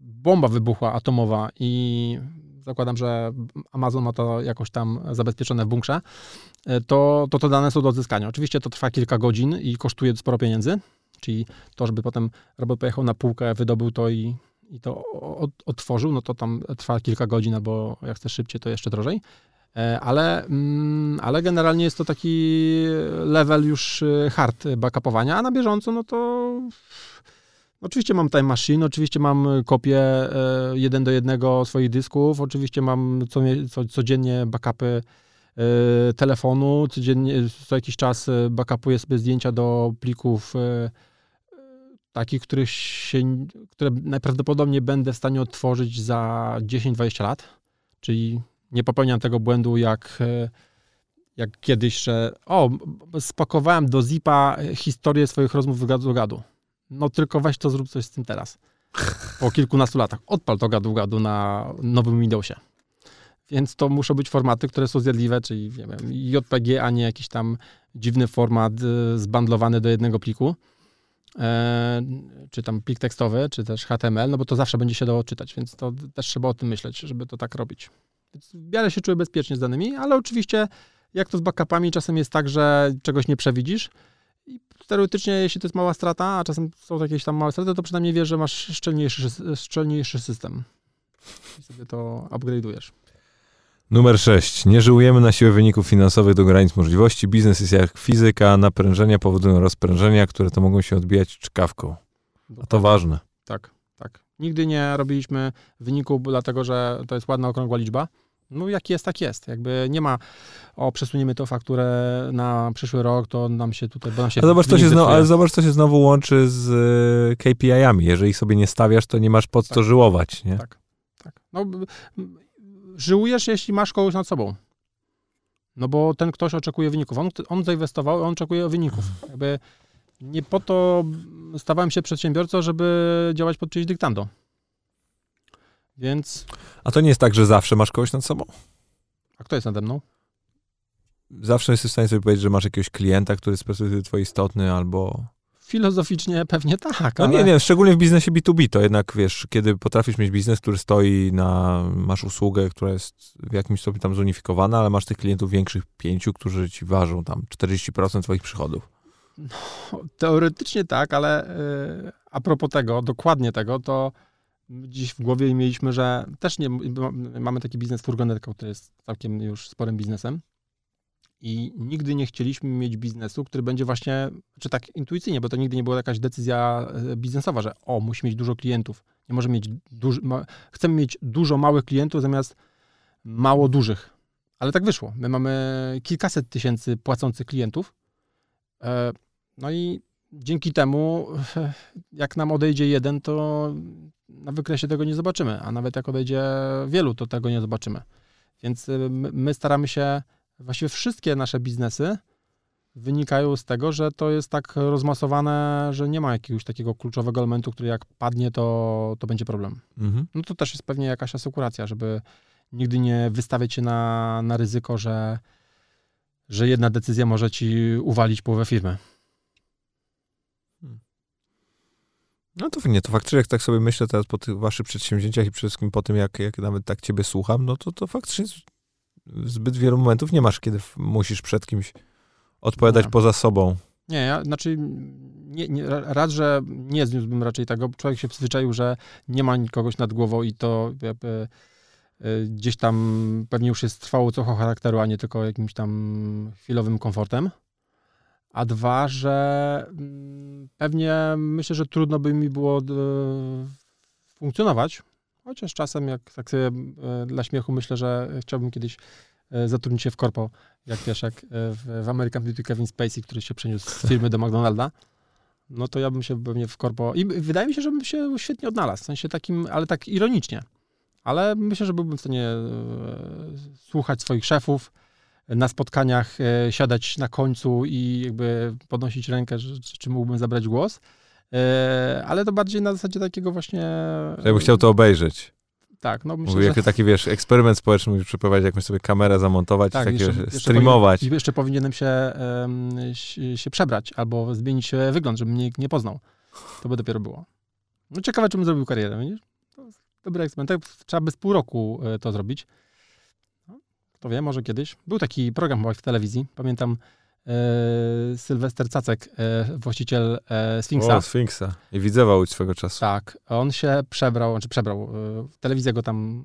bomba wybuchła atomowa i zakładam, że Amazon ma to jakoś tam zabezpieczone w bunkrze, to, to te dane są do odzyskania. Oczywiście to trwa kilka godzin i kosztuje sporo pieniędzy, czyli to, żeby potem robot pojechał na półkę, wydobył to i, i to otworzył, no to tam trwa kilka godzin, albo jak chcesz szybciej, to jeszcze drożej. E, ale, mm, ale generalnie jest to taki level już y, hard backupowania, a na bieżąco, no to oczywiście mam time machine, oczywiście mam kopię e, jeden do jednego swoich dysków, oczywiście mam co, co, codziennie backupy e, telefonu, codziennie, co jakiś czas backupuję sobie zdjęcia do plików takich, których się, które najprawdopodobniej będę w stanie odtworzyć za 10-20 lat, czyli nie popełniam tego błędu jak, e, jak kiedyś, że o, spakowałem do zipa historię swoich rozmów w gadu gadu. No tylko weź to, zrób coś z tym teraz. Po kilkunastu latach. Odpal to gadu gadu na nowym Windowsie. Więc to muszą być formaty, które są zjadliwe, czyli nie wiem, JPG, a nie jakiś tam dziwny format e, zbandlowany do jednego pliku. E, czy tam plik tekstowy, czy też HTML, no bo to zawsze będzie się dało czytać, więc to też trzeba o tym myśleć, żeby to tak robić. Więc w miarę się czuję bezpiecznie z danymi, ale oczywiście jak to z backupami, czasem jest tak, że czegoś nie przewidzisz teoretycznie, jeśli to jest mała strata, a czasem są jakieś tam małe straty, to przynajmniej wiesz, że masz szczelniejszy, szczelniejszy system. I sobie to upgrade'ujesz. Numer 6. Nie żyjemy na siłę wyników finansowych do granic możliwości. Biznes jest jak fizyka, naprężenia powodują rozprężenia, które to mogą się odbijać czkawką. A to ważne. Tak, tak. Nigdy nie robiliśmy wyniku, dlatego że to jest ładna, okrągła liczba. No jak jest, tak jest. Jakby nie ma, o przesuniemy to fakturę na przyszły rok, to nam się tutaj, bo nam się ale zobacz, co się znowu, ale zobacz, co się znowu łączy z y, KPI-ami. Jeżeli sobie nie stawiasz, to nie masz pod tak. co żyłować, nie? Tak, tak. No, żyłujesz, jeśli masz kogoś nad sobą. No bo ten ktoś oczekuje wyników. On, on zainwestował, on oczekuje wyników. Jakby nie po to stawałem się przedsiębiorcą, żeby działać pod czyjeś dyktando. Więc... A to nie jest tak, że zawsze masz kogoś nad sobą? A kto jest nade mną? Zawsze jesteś w stanie sobie powiedzieć, że masz jakiegoś klienta, który jest z perspektywy twojej istotny, albo... Filozoficznie pewnie tak, No ale... nie, nie, szczególnie w biznesie B2B, to jednak, wiesz, kiedy potrafisz mieć biznes, który stoi na... Masz usługę, która jest w jakimś stopniu tam zunifikowana, ale masz tych klientów większych pięciu, którzy ci ważą tam 40% twoich przychodów. No, teoretycznie tak, ale yy, a propos tego, dokładnie tego, to dziś w głowie mieliśmy, że też nie, mamy taki biznes furgonetką, który jest całkiem już sporym biznesem i nigdy nie chcieliśmy mieć biznesu, który będzie właśnie, czy tak intuicyjnie, bo to nigdy nie była jakaś decyzja e, biznesowa, że o, musi mieć dużo klientów, nie może mieć duży, ma, chcemy mieć dużo małych klientów zamiast mało dużych. Ale tak wyszło. My mamy kilkaset tysięcy płacących klientów, e, no i dzięki temu, jak nam odejdzie jeden, to na wykresie tego nie zobaczymy, a nawet jak odejdzie wielu, to tego nie zobaczymy. Więc y, my staramy się, właściwie wszystkie nasze biznesy wynikają z tego, że to jest tak rozmasowane, że nie ma jakiegoś takiego kluczowego elementu, który jak padnie, to, to będzie problem. Mhm. No to też jest pewnie jakaś asekuracja, żeby nigdy nie wystawiać się na, na ryzyko, że, że jedna decyzja może ci uwalić połowę firmy. No to nie, to faktycznie jak tak sobie myślę teraz po tych waszych przedsięwzięciach i przede wszystkim po tym, jak, jak nawet tak ciebie słucham, no to, to faktycznie zbyt wielu momentów nie masz, kiedy musisz przed kimś odpowiadać nie. poza sobą. Nie, ja, znaczy nie, nie, raz, że nie zniósłbym raczej tego, człowiek się przyzwyczaił, że nie ma nikogoś nad głową i to jakby, y, gdzieś tam pewnie już jest trwało cocho charakteru, a nie tylko jakimś tam chwilowym komfortem a dwa, że mm, pewnie myślę, że trudno by mi było e, funkcjonować, chociaż czasem jak tak sobie e, dla śmiechu myślę, że chciałbym kiedyś e, zatrudnić się w korpo, jak wiesz, jak w, w American Beauty Kevin Spacey, który się przeniósł z firmy do McDonalda, no to ja bym się pewnie w korpo i wydaje mi się, że bym się świetnie odnalazł, w sensie takim, ale tak ironicznie, ale myślę, że byłbym w stanie słuchać swoich szefów, na spotkaniach e, siadać na końcu i jakby podnosić rękę, że, czy mógłbym zabrać głos. E, ale to bardziej na zasadzie takiego właśnie... Ja bym chciał to obejrzeć. Tak, no myślę, Mówię, że... taki, wiesz, eksperyment społeczny musisz przeprowadzić, jakąś sobie kamerę zamontować tak, i takie jeszcze, streamować. Jeszcze, jeszcze powinienem się, um, się, przebrać albo zmienić wygląd, żeby mnie nie poznał. To by dopiero było. No ciekawe, czy bym zrobił karierę, widzisz? Dobry eksperyment. Tak, trzeba by z pół roku e, to zrobić. Kto wie, może kiedyś. Był taki program w telewizji, pamiętam e, Sylwester Cacek, e, właściciel e, Sfinksa. O, Sfinksa. I widzewał swego czasu. Tak. On się przebrał, znaczy przebrał, e, telewizja go tam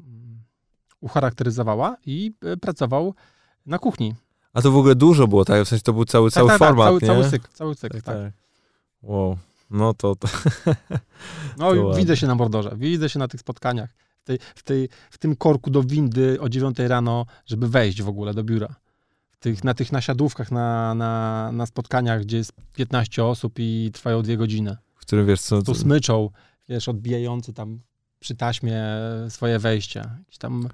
ucharakteryzowała i pracował na kuchni. A to w ogóle dużo było, tak? W sensie to był cały, tak, cały tak, tak format, cały, nie? cały cykl, cały cykl, tak. tak. tak. Wow. No to... to no to widzę się na mordorze, widzę się na tych spotkaniach tej, w, tej, w tym korku do windy o 9 rano, żeby wejść w ogóle do biura. Tych, na tych nasiadówkach, na, na, na spotkaniach, gdzie jest 15 osób i trwają dwie godziny. W którym wiesz co... Tu smyczą, wiesz, odbijający tam przy taśmie swoje wejście. Gdzieś tam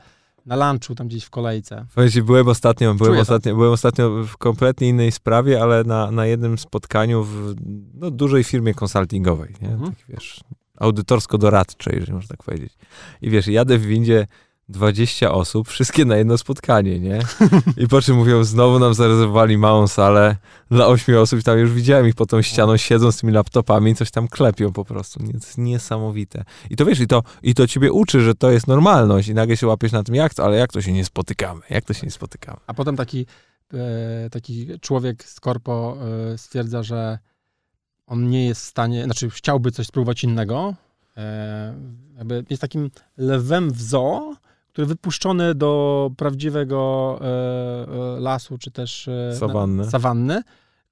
na lunchu, tam gdzieś w kolejce. Słuchajcie, byłem ostatnio, byłem ostatnio, byłem ostatnio w kompletnie innej sprawie, ale na, na jednym spotkaniu w no, dużej firmie konsultingowej, nie? Mhm. Tak, wiesz, audytorsko-doradczej, jeżeli można tak powiedzieć. I wiesz, jadę w windzie 20 osób, wszystkie na jedno spotkanie, nie? I po czym mówią, znowu nam zarezerwowali małą salę dla 8 osób i tam już widziałem ich pod tą ścianą, siedzą z tymi laptopami i coś tam klepią po prostu. To jest niesamowite. I to wiesz, i to, i to ciebie uczy, że to jest normalność i nagle się łapiesz na tym, jak to, ale jak to się nie spotykamy? Jak to się nie spotykamy? A potem taki e, taki człowiek z korpo e, stwierdza, że on nie jest w stanie, znaczy chciałby coś spróbować innego, e, jakby jest takim lewem w zoo, który wypuszczony do prawdziwego e, e, lasu, czy też Sawanny. Sawanny,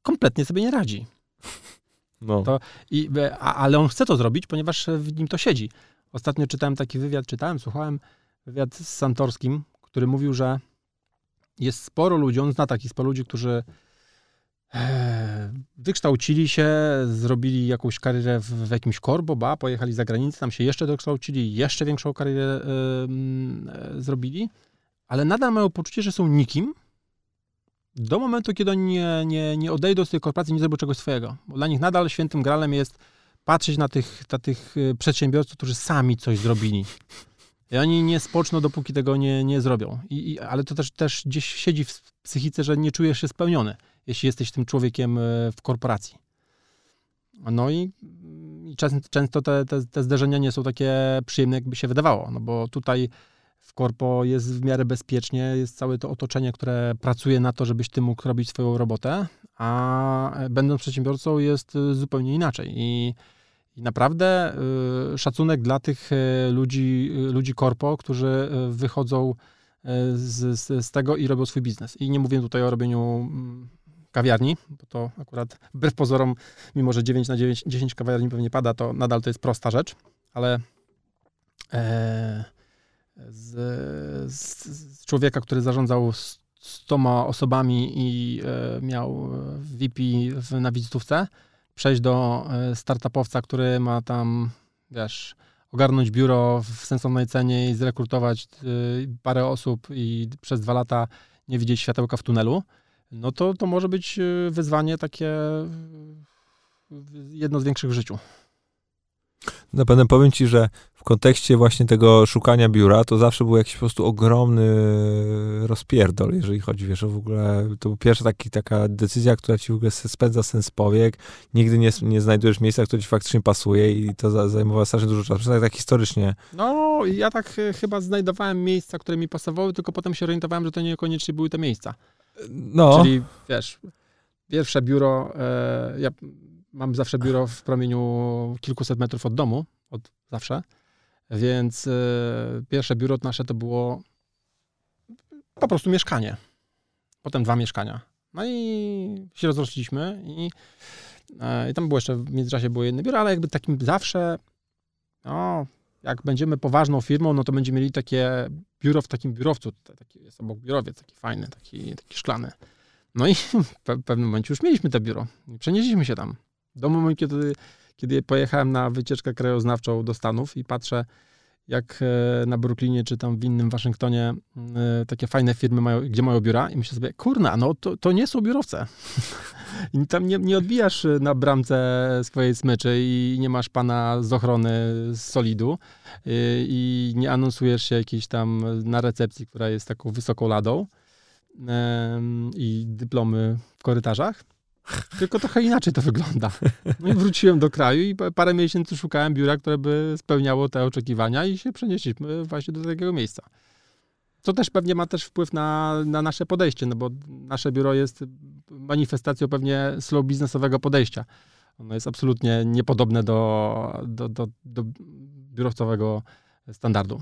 kompletnie sobie nie radzi. No. To, i, a, ale on chce to zrobić, ponieważ w nim to siedzi. Ostatnio czytałem taki wywiad, czytałem, słuchałem wywiad z Santorskim, który mówił, że jest sporo ludzi, on zna takich sporo ludzi, którzy wykształcili się, zrobili jakąś karierę w, w jakimś korbo, ba, pojechali za granicę, tam się jeszcze dokształcili, jeszcze większą karierę e, e, zrobili, ale nadal mają poczucie, że są nikim, do momentu, kiedy oni nie, nie, nie odejdą z tej korporacji, nie zrobią czegoś swojego. Bo dla nich nadal świętym gralem jest patrzeć na tych, na tych y, przedsiębiorców, którzy sami coś zrobili. I oni nie spoczną, dopóki tego nie, nie zrobią. I, i, ale to też, też gdzieś siedzi w psychice, że nie czujesz się spełniony, jeśli jesteś tym człowiekiem y, w korporacji. No i, często, te, te, te zderzenia nie są takie przyjemne, jakby się wydawało. No bo tutaj w korpo jest w miarę bezpiecznie, jest całe to otoczenie, które pracuje na to, żebyś ty mógł robić swoją robotę, a będąc przedsiębiorcą jest y, zupełnie inaczej. I, i naprawdę y, szacunek dla tych ludzi, ludzi korpo, którzy wychodzą z, z, z, tego i robią swój biznes. I nie mówię tutaj o robieniu mm, kawiarni, bo to akurat wbrew pozorom, mimo że 9 na 9, 10 kawiarni pewnie pada, to nadal to jest prosta rzecz, ale e, z, z, z człowieka, który zarządzał stoma osobami i e, miał VP w, na wizytówce, przejść do e, startupowca, który ma tam, wiesz, ogarnąć biuro w sensownej cenie i zrekrutować e, parę osób i przez dwa lata nie widzieć światełka w tunelu, no to to może być e, wyzwanie takie jedno z większych w życiu. Na pewno powiem ci, że w kontekście właśnie tego szukania biura, to zawsze był jakiś po prostu ogromny rozpierdol, jeżeli chodzi, wiesz, o w ogóle, to był pierwsza taki, taka decyzja, która ci w ogóle spędza sens powiek, nigdy nie, nie znajdujesz miejsca, które ci faktycznie pasuje i to zajmowało strasznie dużo czasu, tak, tak historycznie. No, ja tak e, chyba znajdowałem miejsca, które mi pasowały, tylko potem się orientowałem, że to niekoniecznie były te miejsca. No. Czyli, wiesz, pierwsze biuro, e, ja mam zawsze biuro w promieniu kilkuset metrów od domu, od zawsze, więc y, pierwsze biuro nasze to było po prostu mieszkanie. Potem dwa mieszkania. No i się rozrośliśmy i, y, i tam było jeszcze w międzyczasie było jedno biuro, ale jakby takim zawsze, no, jak będziemy poważną firmą, no to będziemy mieli takie biuro w takim biurowcu. Taki jest obok biurowiec, taki fajny, taki, taki szklany. No i w pewnym momencie już mieliśmy to biuro. Przenieśliśmy się tam. Do momentu, kiedy, kiedy pojechałem na wycieczkę krajoznawczą do Stanów i patrzę, jak e, na Brooklynie czy tam w innym Waszyngtonie e, takie fajne firmy mają, gdzie mają biura i myślę sobie, kurna, no to, to nie są biurowce. I tam nie, nie odbijasz na bramce swojej smyczy i nie masz pana z ochrony z solidu i, e, nie anonsujesz się jakiś tam na recepcji, która jest taką wysoką ladą i dyplomy w korytarzach. Tylko trochę inaczej to wygląda. No i wróciłem do kraju i parę miesięcy szukałem biura, które by spełniało te oczekiwania i się przenieśliśmy właśnie do takiego miejsca. Co też pewnie ma też wpływ na, na nasze podejście, no bo nasze biuro jest manifestacją pewnie slow biznesowego podejścia. Ono jest absolutnie niepodobne do, do, do, do biurowcowego standardu.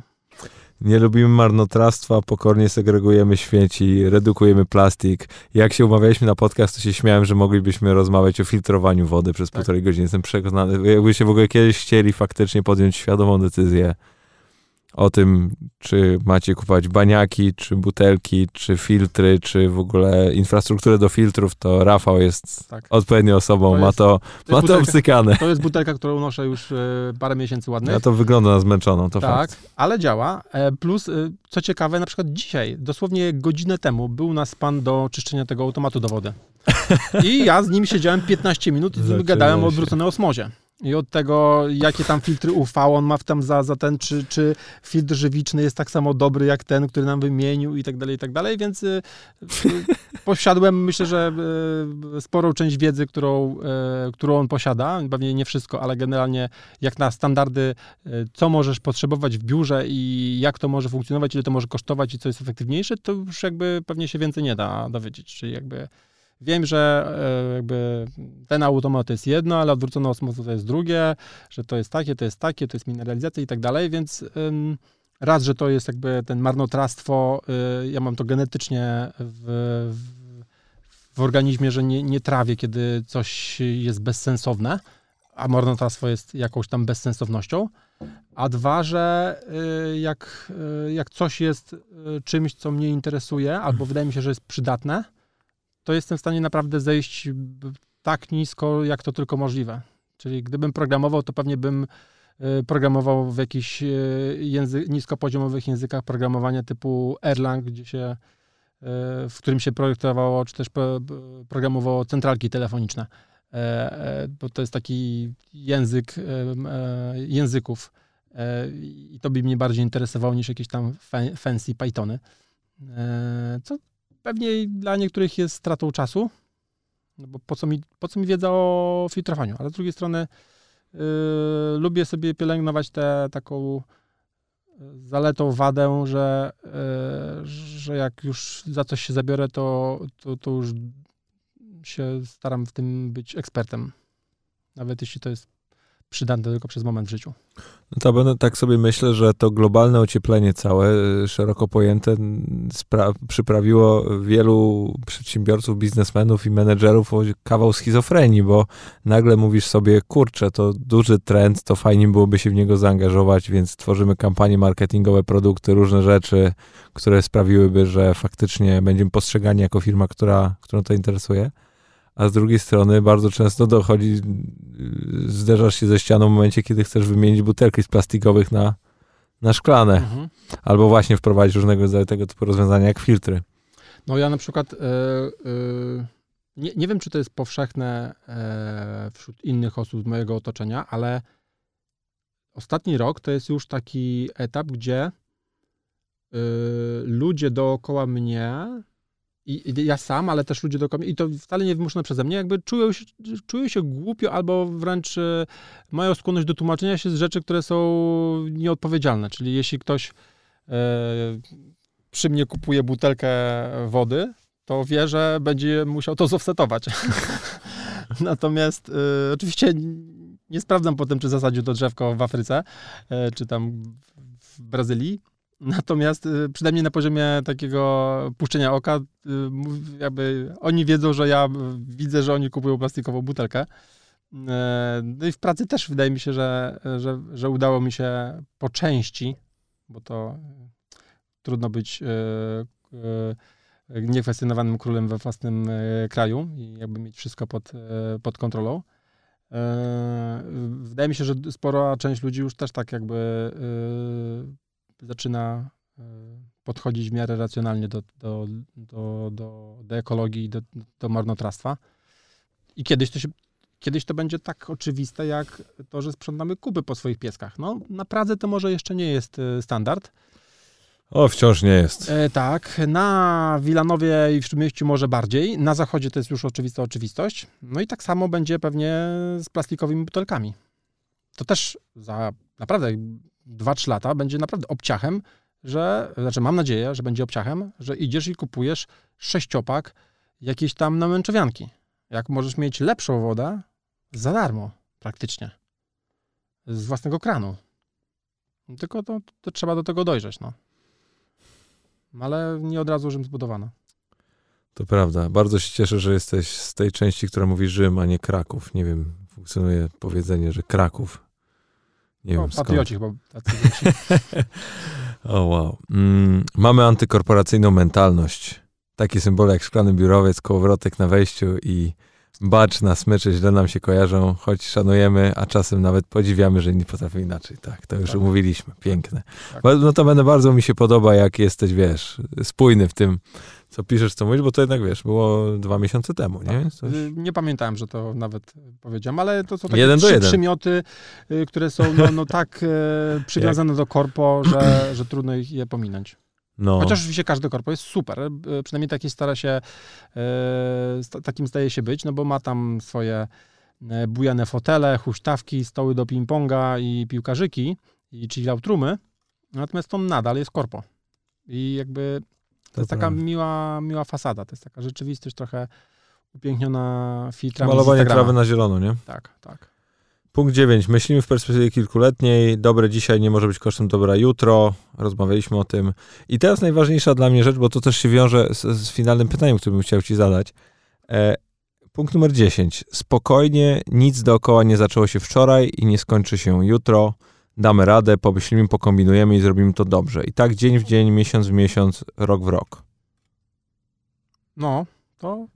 Nie lubimy marnotrawstwa, pokornie segregujemy śmieci, redukujemy plastik. Jak się umawialiśmy na podcast, to się śmiałem, że moglibyśmy rozmawiać o filtrowaniu wody przez tak. półtorej godziny. Jestem przekonany, jakbyście w ogóle kiedyś chcieli faktycznie podjąć świadomą decyzję, o tym, czy macie kupować baniaki, czy butelki, czy filtry, czy w ogóle infrastrukturę do filtrów, to Rafał jest tak. odpowiednią osobą, to jest, ma to, to ma to obcykane. To jest butelka, którą noszę już e, parę miesięcy ładnych. Ja to wygląda na zmęczoną, to tak, fakt. ale działa. E, plus, e, co ciekawe, na przykład dzisiaj, dosłownie godzinę temu, był nas pan do czyszczenia tego automatu do wody. I ja z nim siedziałem 15 minut i z nim gadałem o odwróconej osmozie. I od tego, jakie tam filtry UV on ma w tam za, za ten, czy, czy filtr żywiczny jest tak samo dobry jak ten, który nam wymienił i tak dalej, i tak dalej, więc y, y, posiadłem, myślę, że y, sporą część wiedzy, którą, y, którą on posiada, pewnie nie wszystko, ale generalnie jak na standardy, y, co możesz potrzebować w biurze i jak to może funkcjonować, ile to może kosztować i co jest efektywniejsze, to już jakby pewnie się więcej nie da dowiedzieć, czyli jakby Wiem, że e, jakby ten automat to jest jedno, ale odwrócony osmoza to jest drugie, że to jest takie, to jest takie, to jest mineralizacja i tak dalej, więc raz, że to jest jakby ten marnotrawstwo, y, ja mam to genetycznie w, w, w organizmie, że nie, nie trawię, kiedy coś jest bezsensowne, a marnotrawstwo jest jakąś tam bezsensownością. A dwa, że y, jak, y, jak coś jest czymś, co mnie interesuje, albo wydaje mi się, że jest przydatne, to jestem w stanie naprawdę zejść tak nisko, jak to tylko możliwe. Czyli gdybym programował, to pewnie bym y, programował w jakichś y, języ niskopoziomowych językach programowania typu Erlang, gdzie się, y, w którym się projektowało, czy też programowało centralki telefoniczne. E, e, bo to jest taki język e, języków. I to by mnie bardziej interesowało niż jakieś tam fancy Pythony. Co pewnie dla niektórych jest stratą czasu, no bo po co mi, po co mi wiedza o filtrowaniu, ale z drugiej strony yy, lubię sobie pielęgnować tę taką yy, zaletą, wadę, że, yy, że jak już za coś się zabiorę, to, to, to już się staram w tym być ekspertem. Nawet jeśli to jest przydatne tylko przez moment w życiu. No to będę tak sobie myślę, że to globalne ocieplenie całe, y, szeroko pojęte, przyprawiło wielu przedsiębiorców, biznesmenów i menedżerów o kawał schizofrenii, bo nagle mówisz sobie, kurczę, to duży trend, to fajnie byłoby się w niego zaangażować, więc tworzymy kampanie marketingowe, produkty, różne rzeczy, które sprawiłyby, że faktycznie będziemy postrzegani jako firma, która, którą to interesuje a z drugiej strony bardzo często dochodzi, zderzasz się ze ścianą w momencie, kiedy chcesz wymienić butelki z plastikowych na, na szklane. Mhm. Albo właśnie wprowadzić różnego rodzaju tego typu rozwiązania jak filtry. No ja na przykład yy, yy, nie, nie wiem, czy to jest powszechne yy, wśród innych osób z mojego otoczenia, ale ostatni rok to jest już taki etap, gdzie ludzie dookoła mnie i, ja sam, ale też ludzie dookoła i to wcale nie wymuszone przeze mnie, jakby czują się, czują się głupio albo wręcz e, mają skłonność do tłumaczenia się z rzeczy, które są nieodpowiedzialne. Czyli jeśli ktoś e, przy mnie kupuje butelkę wody, to wie, że będzie musiał to zofsetować. Natomiast e, oczywiście nie sprawdzam potem, czy zasadził to drzewko w Afryce, e, czy tam w Brazylii, Natomiast y, przynajmniej na poziomie takiego puszczenia oka, y, jakby oni wiedzą, że ja widzę, że oni kupują plastikową butelkę. No i w pracy też wydaje mi się, że, że, że udało mi się po części, bo to trudno być niekwestionowanym królem we własnym kraju i jakby mieć wszystko pod, pod kontrolą. Wydaje mi się, że spora część ludzi już też tak jakby zaczyna e, podchodzić w miarę racjonalnie do, do, do, do, do ekologii do, do marnotrawstwa. I kiedyś to się kiedyś to będzie tak oczywiste, jak to, że sprzątamy kuby po swoich pieskach. No, na Pradze to może jeszcze nie jest e, standard. O, wciąż nie jest. E, tak, na Wilanowie i w Śródmieściu może bardziej. Na zachodzie to jest już oczywista oczywistość. No i tak samo będzie pewnie z plastikowymi butelkami. To też za naprawdę 2-3 lata będzie naprawdę obciachem, że, znaczy mam nadzieję, że będzie obciachem, że idziesz i kupujesz sześciopak jakiejś tam namęczowianki. Jak możesz mieć lepszą wodę za darmo praktycznie. Z własnego kranu. Tylko to, to trzeba do tego dojrzeć, no. Ale nie od razu Rzym zbudowano. To prawda. Bardzo się cieszę, że jesteś z tej części, która mówi Rzym, a nie Kraków. Nie wiem, funkcjonuje powiedzenie, że Kraków nie no, wiem patrioci skąd. chyba tacy O wow. Mm, mamy antykorporacyjną mentalność. Takie symbole jak szklany biurowiec, kołowrotek na wejściu i Bacz na smyczy źle nam się kojarzą, choć szanujemy, a czasem nawet podziwiamy, że nie potrafią inaczej. Tak, to już Tak. umówiliśmy. Piękne. Tak. No to będę bardzo mi się podoba, jak jesteś, wiesz, spójny w tym, co piszesz, co mówisz, bo to jednak, wiesz, było dwa miesiące temu, nie? Tak. Coś... Y, Nie pamiętałem, że to nawet powiedziałem, ale to są takie Jeden trzy przymioty, y, które są no, no tak e, przywiązane do korpo, że, że trudno ich je pominąć. No, Chociaż oczywiście każde korpo jest super, e, przynajmniej taki stara się, e, takim staje się być, no bo ma tam swoje e, bujane fotele, huśtawki, stoły do ping-ponga i piłkarzyki, i roomy, natomiast to nadal jest korpo. I jakby to jest taka miła, miła fasada, to jest taka rzeczywistość trochę upiękniona filtrami Malowanie trawy na zielono, nie? Tak, tak. Punkt 9. Myślimy w perspektywie kilkuletniej. Dobre dzisiaj nie może być kosztem dobra jutro. Rozmawialiśmy o tym. I teraz najważniejsza dla mnie rzecz, bo to też się wiąże z, z finalnym pytaniem, które bym chciał ci zadać. E, punkt numer 10. Spokojnie, nic dookoła nie zaczęło się wczoraj i nie skończy się jutro. Damy radę, pomyślimy, pokombinujemy i zrobimy to dobrze. I tak dzień w dzień, miesiąc w miesiąc, rok w rok. No, to,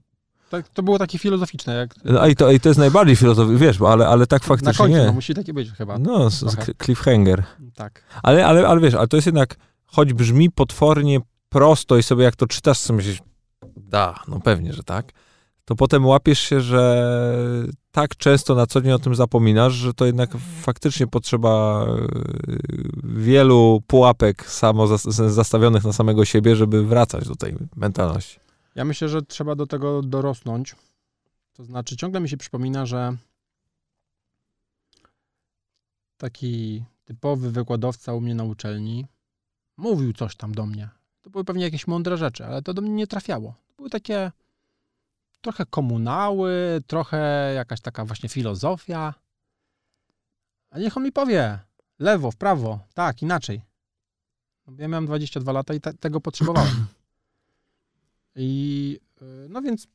tak, to było takie filozoficzne, jak No, a i to, i to jest najbardziej filozoficzne, wiesz, bo, ale, ale tak na faktycznie końcu, no, nie. musi takie być chyba. No, trochę. cliffhanger. Tak. Ale, ale, ale wiesz, ale to jest jednak, choć brzmi potwornie prosto i sobie jak to czytasz, sobie myślisz, da, no pewnie, że tak, to potem łapiesz się, że tak często na co dzień o tym zapominasz, że to jednak faktycznie potrzeba yy, wielu pułapek samo zas- zastawionych na samego siebie, żeby wracać do tej mentalności. Ja myślę, że trzeba do tego dorosnąć. To znaczy, ciągle mi się przypomina, że taki typowy wykładowca u mnie na uczelni mówił coś tam do mnie. To były pewnie jakieś mądre rzeczy, ale to do mnie nie trafiało. To były takie trochę komunały, trochę jakaś taka właśnie filozofia. A niech on mi powie, lewo, w prawo, tak, inaczej. Ja miałem 22 lata i te, tego potrzebowałem. I y, no więc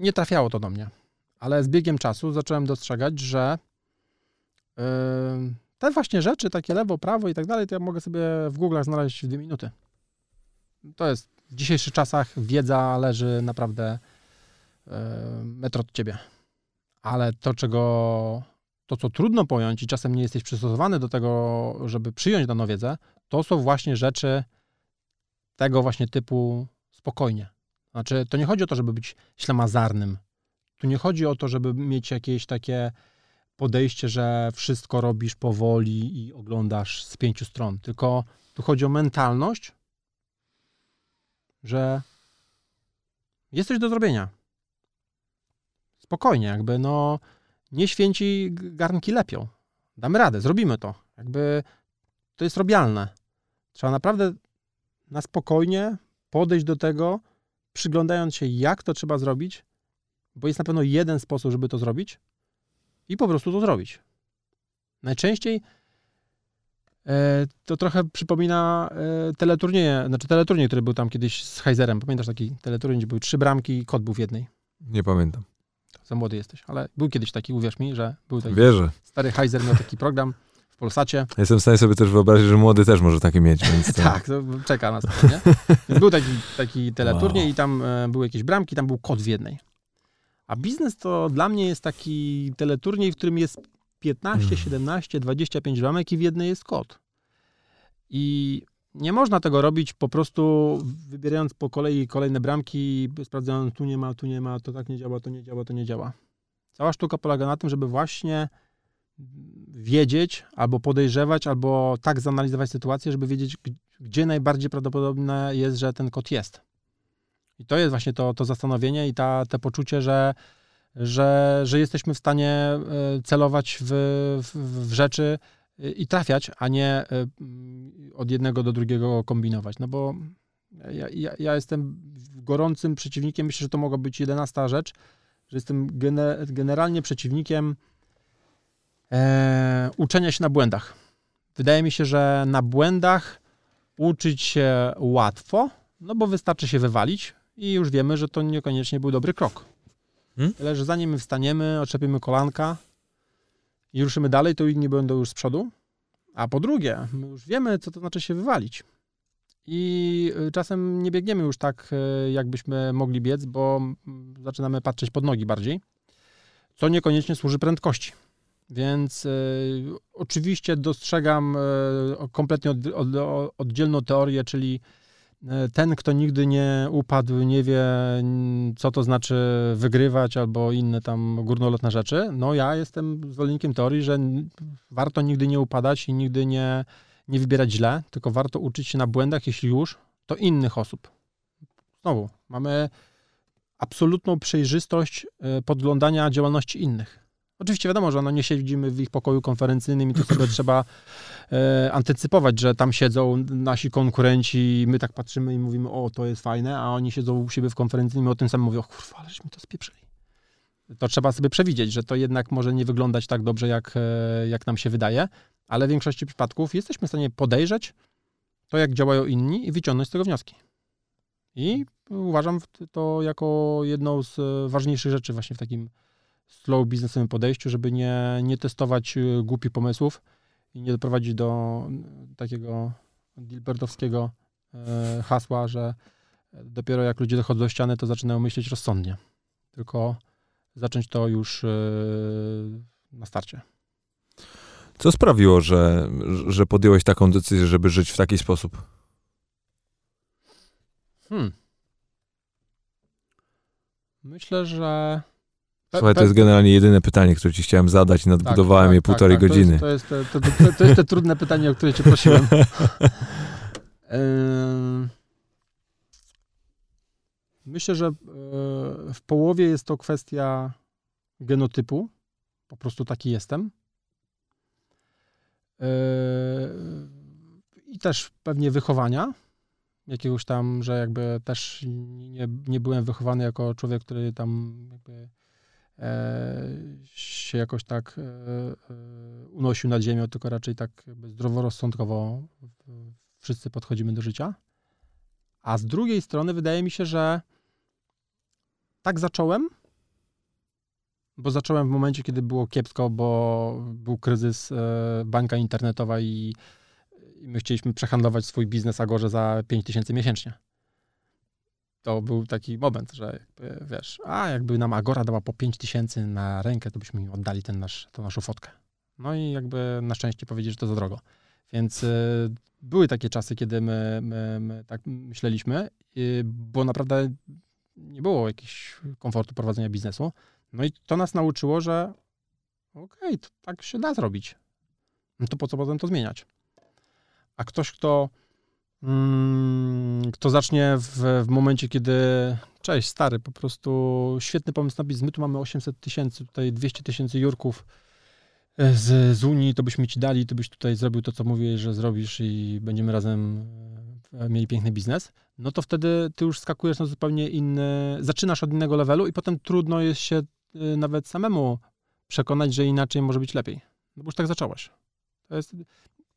nie trafiało to do mnie. Ale z biegiem czasu zacząłem dostrzegać, że y, te właśnie rzeczy, takie lewo, prawo i tak dalej, to ja mogę sobie w Google'ach znaleźć w dwie minuty. To jest w dzisiejszych czasach wiedza leży naprawdę y, metr od ciebie. Ale to, czego to, co trudno pojąć i czasem nie jesteś przystosowany do tego, żeby przyjąć daną wiedzę, to są właśnie rzeczy tego właśnie typu spokojnie. Znaczy, to nie chodzi o to, żeby być ślamazarnym. Tu nie chodzi o to, żeby mieć jakieś takie podejście, że wszystko robisz powoli i oglądasz z pięciu stron. Tylko tu chodzi o mentalność, że jest coś do zrobienia. Spokojnie, jakby no nie święci garnki lepią. Damy radę, zrobimy to. Jakby to jest robialne. Trzeba naprawdę na spokojnie podejść do tego, przyglądając się, jak to trzeba zrobić, bo jest na pewno jeden sposób, żeby to zrobić i po prostu to zrobić. Najczęściej e, to trochę przypomina e, teleturnieje, znaczy teleturniej, który był tam kiedyś z Heizerem. Pamiętasz taki teleturniej, gdzie były trzy bramki i kot był w jednej? Nie pamiętam. Za młody jesteś, ale był kiedyś taki, uwierz mi, że był taki Wierzę. stary Heizer miał taki program w Polsacie. Jestem w stanie sobie też wyobrazić, że młody też może takie mieć, więc to... Tak, to czeka nas to, nie? Więc był taki, taki teleturniej Wow. i tam e, były jakieś bramki, tam był kot w jednej. A biznes to dla mnie jest taki teleturniej, w którym jest 15, Mm. 17, 25 bramek i w jednej jest kot. I nie można tego robić po prostu wybierając po kolei kolejne bramki, sprawdzając tu nie ma, tu nie ma, to tak nie działa, to nie działa, to nie działa. Cała sztuka polega na tym, żeby właśnie wiedzieć, albo podejrzewać, albo tak zanalizować sytuację, żeby wiedzieć, gdzie najbardziej prawdopodobne jest, że ten kot jest. I to jest właśnie to, to zastanowienie i ta, te poczucie, że, że, że jesteśmy w stanie e, celować w, w, w rzeczy e, i trafiać, a nie e, od jednego do drugiego kombinować. No bo ja, ja, ja jestem gorącym przeciwnikiem, myślę, że to mogła być jedenasta rzecz, że jestem gene, generalnie przeciwnikiem e, uczenia się na błędach. Wydaje mi się, że na błędach uczyć się łatwo, no bo wystarczy się wywalić i już wiemy, że to niekoniecznie był dobry krok. Hmm? Tyle, że zanim my wstaniemy, oczepimy kolanka i ruszymy dalej, to inni będą już z przodu. A po drugie, my już wiemy, co to znaczy się wywalić. I y, czasem nie biegniemy już tak, y, jakbyśmy mogli biec, bo mm, zaczynamy patrzeć pod nogi bardziej. co niekoniecznie służy prędkości. Więc y, oczywiście dostrzegam y, kompletnie od, od, oddzielną teorię, czyli ten, kto nigdy nie upadł, nie wie, co to znaczy wygrywać albo inne tam górnolotne rzeczy. No ja jestem zwolennikiem teorii, że warto nigdy nie upadać i nigdy nie, nie wybierać źle, tylko warto uczyć się na błędach, jeśli już, to innych osób. Znowu, mamy absolutną przejrzystość e, podglądania działalności innych. Oczywiście wiadomo, że no nie siedzimy w ich pokoju konferencyjnym i to sobie trzeba e, antycypować, że tam siedzą nasi konkurenci i my tak patrzymy i mówimy, o, to jest fajne, a oni siedzą u siebie w konferencyjnym i o tym samym mówią, o kurwa, ależ mi to spieprzyli. To trzeba sobie przewidzieć, że to jednak może nie wyglądać tak dobrze, jak, e, jak nam się wydaje, ale w większości przypadków jesteśmy w stanie podejrzeć to, jak działają inni i wyciągnąć z tego wnioski. I uważam to jako jedną z ważniejszych rzeczy właśnie w takim slow biznesowym podejściu, żeby nie, nie testować y, głupich pomysłów i nie doprowadzić do takiego Dilbertowskiego e, hasła, że dopiero jak ludzie dochodzą do ściany, to zaczynają myśleć rozsądnie. Tylko zacząć to już e, na starcie. Co sprawiło, że, że podjąłeś taką decyzję, żeby żyć w taki sposób? Hmm. Myślę, że. Słuchaj, to jest generalnie jedyne pytanie, które ci chciałem zadać i nadbudowałem tak, je tak, półtorej tak, godziny. To jest, to, jest, to, to, to jest te trudne pytanie, o które cię prosiłem. Myślę, że e, w połowie jest to kwestia genotypu. Po prostu taki jestem. E, I też pewnie wychowania jakiegoś tam, że jakby też nie, nie byłem wychowany jako człowiek, który tam jakby się jakoś tak e, e, unosił nad ziemią, tylko raczej tak zdroworozsądkowo wszyscy podchodzimy do życia. A z drugiej strony wydaje mi się, że tak zacząłem, bo zacząłem w momencie, kiedy było kiepsko, bo był kryzys e, banka internetowa i i my chcieliśmy przehandlować swój biznes Agorze za 5 tysięcy miesięcznie. To był taki moment, że jakby, wiesz, a jakby nam Agora dała po 5 tysięcy na rękę, to byśmy im oddali ten nasz, naszą fotkę. No i jakby na szczęście powiedzieć, że to za drogo. Więc y, były takie czasy, kiedy my, my, my tak myśleliśmy, y, bo naprawdę nie było jakiegoś komfortu prowadzenia biznesu. No i to nas nauczyło, że okej, okay, tak się da zrobić. No to po co potem to zmieniać? a ktoś, kto, kto zacznie w, w momencie, kiedy cześć, stary, po prostu świetny pomysł na biznes, my tu mamy 800 tysięcy, tutaj 200 tysięcy jurków e, z, z Unii, to byśmy ci dali, to byś tutaj zrobił to, co mówię, że zrobisz i będziemy razem e, mieli piękny biznes, no to wtedy ty już skakujesz na zupełnie inny, zaczynasz od innego levelu i potem trudno jest się e, nawet samemu przekonać, że inaczej może być lepiej. No bo już tak zacząłeś. To jest,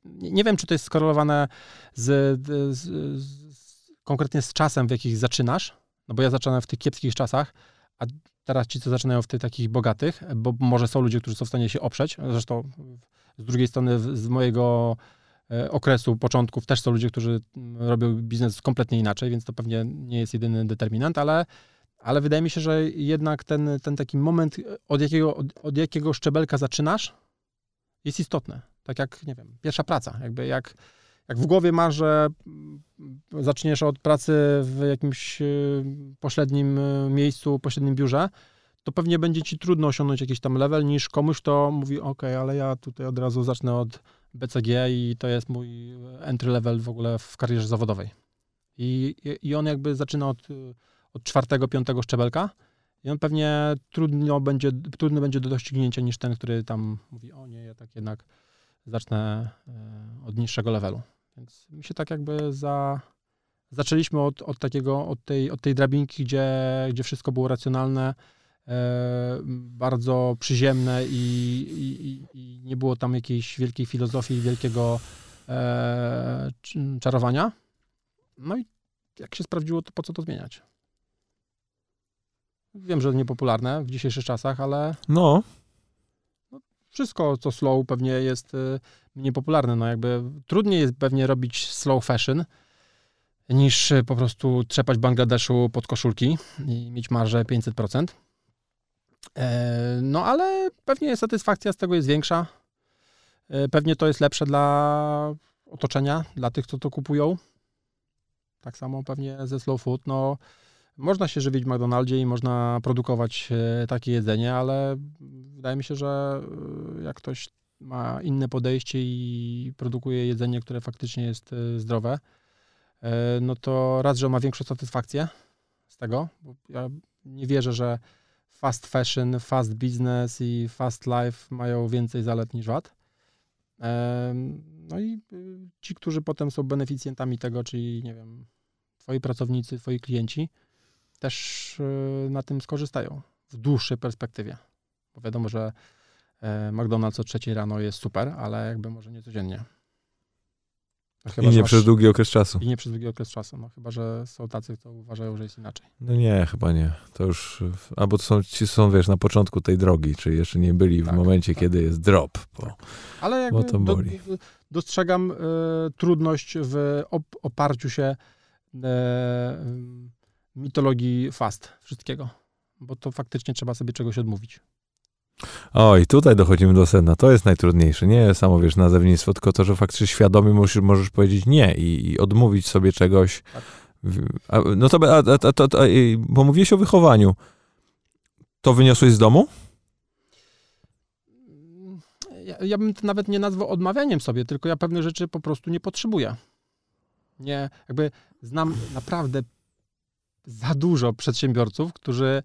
nie wiem, czy to jest skorelowane z, z, z, konkretnie z czasem, w jakich zaczynasz, no bo ja zaczynam w tych kiepskich czasach, a teraz ci, co zaczynają w tych takich bogatych, bo może są ludzie, którzy są w stanie się oprzeć, zresztą z drugiej strony z mojego e, okresu, początków też są ludzie, którzy robią biznes kompletnie inaczej, więc to pewnie nie jest jedyny determinant, ale, ale wydaje mi się, że jednak ten, ten taki moment, od jakiego, od, od jakiego szczebelka zaczynasz, jest istotny tak jak, nie wiem, pierwsza praca. Jakby jak, jak w głowie masz, że zaczniesz od pracy w jakimś y, pośrednim y, miejscu, pośrednim biurze, to pewnie będzie ci trudno osiągnąć jakiś tam level niż komuś, kto mówi, ok, ale ja tutaj od razu zacznę od BCG i to jest mój entry level w ogóle w karierze zawodowej. I, i on jakby zaczyna od, od czwartego, piątego szczebelka i on pewnie trudno będzie, trudny będzie do doścignięcia niż ten, który tam mówi, o nie, ja tak jednak zacznę e, od niższego levelu. Więc mi się tak jakby za... Zaczęliśmy od, od takiego, od tej, od tej drabinki, gdzie, gdzie wszystko było racjonalne, e, bardzo przyziemne i, i, i, nie było tam jakiejś wielkiej filozofii, wielkiego e, czarowania. No i jak się sprawdziło, to po co to zmieniać? Wiem, że niepopularne w dzisiejszych czasach, ale. No, wszystko, co slow pewnie jest y, mniej popularne. No jakby trudniej jest pewnie robić slow fashion niż y, po prostu trzepać Bangladeszu pod koszulki i mieć marżę 500%. E, no ale pewnie satysfakcja z tego jest większa. E, pewnie to jest lepsze dla otoczenia, dla tych, co to kupują. Tak samo pewnie ze slow food. No, można się żywić w McDonaldzie i można produkować e, takie jedzenie, ale wydaje mi się, że jak ktoś ma inne podejście i produkuje jedzenie, które faktycznie jest zdrowe, no to raz, że ma większą satysfakcję z tego, bo ja nie wierzę, że fast fashion, fast business i fast life mają więcej zalet niż wad. No i ci, którzy potem są beneficjentami tego, czyli nie wiem, twoi pracownicy, twoi klienci, też y, na tym skorzystają w dłuższej perspektywie. Bo wiadomo, że e, McDonald's o trzeciej rano jest super, ale jakby może nie codziennie. Chyba, I nie masz... przez długi okres czasu. I nie przez długi okres czasu, no chyba, że są tacy, co uważają, że jest inaczej. No nie, chyba nie. To już, albo to są, ci są, wiesz, na początku tej drogi, czyli jeszcze nie byli tak, w momencie, tak. kiedy jest drop, bo, tak. Ale jakby bo to boli. Do, dostrzegam y, trudność w op oparciu się y, mitologii fast wszystkiego, bo to faktycznie trzeba sobie czegoś odmówić. O, i tutaj dochodzimy do sedna. To jest najtrudniejsze. Nie samo, wiesz, nazewnictwo, tylko to, że faktycznie świadomie musisz, możesz powiedzieć nie i, i odmówić sobie czegoś. Tak. A, no to, a, a, to, bo mówiłeś o wychowaniu. To wyniosłeś z domu? Ja, ja bym to nawet nie nazwał odmawianiem sobie, tylko ja pewne rzeczy po prostu nie potrzebuję. Nie, jakby znam naprawdę za dużo przedsiębiorców, którzy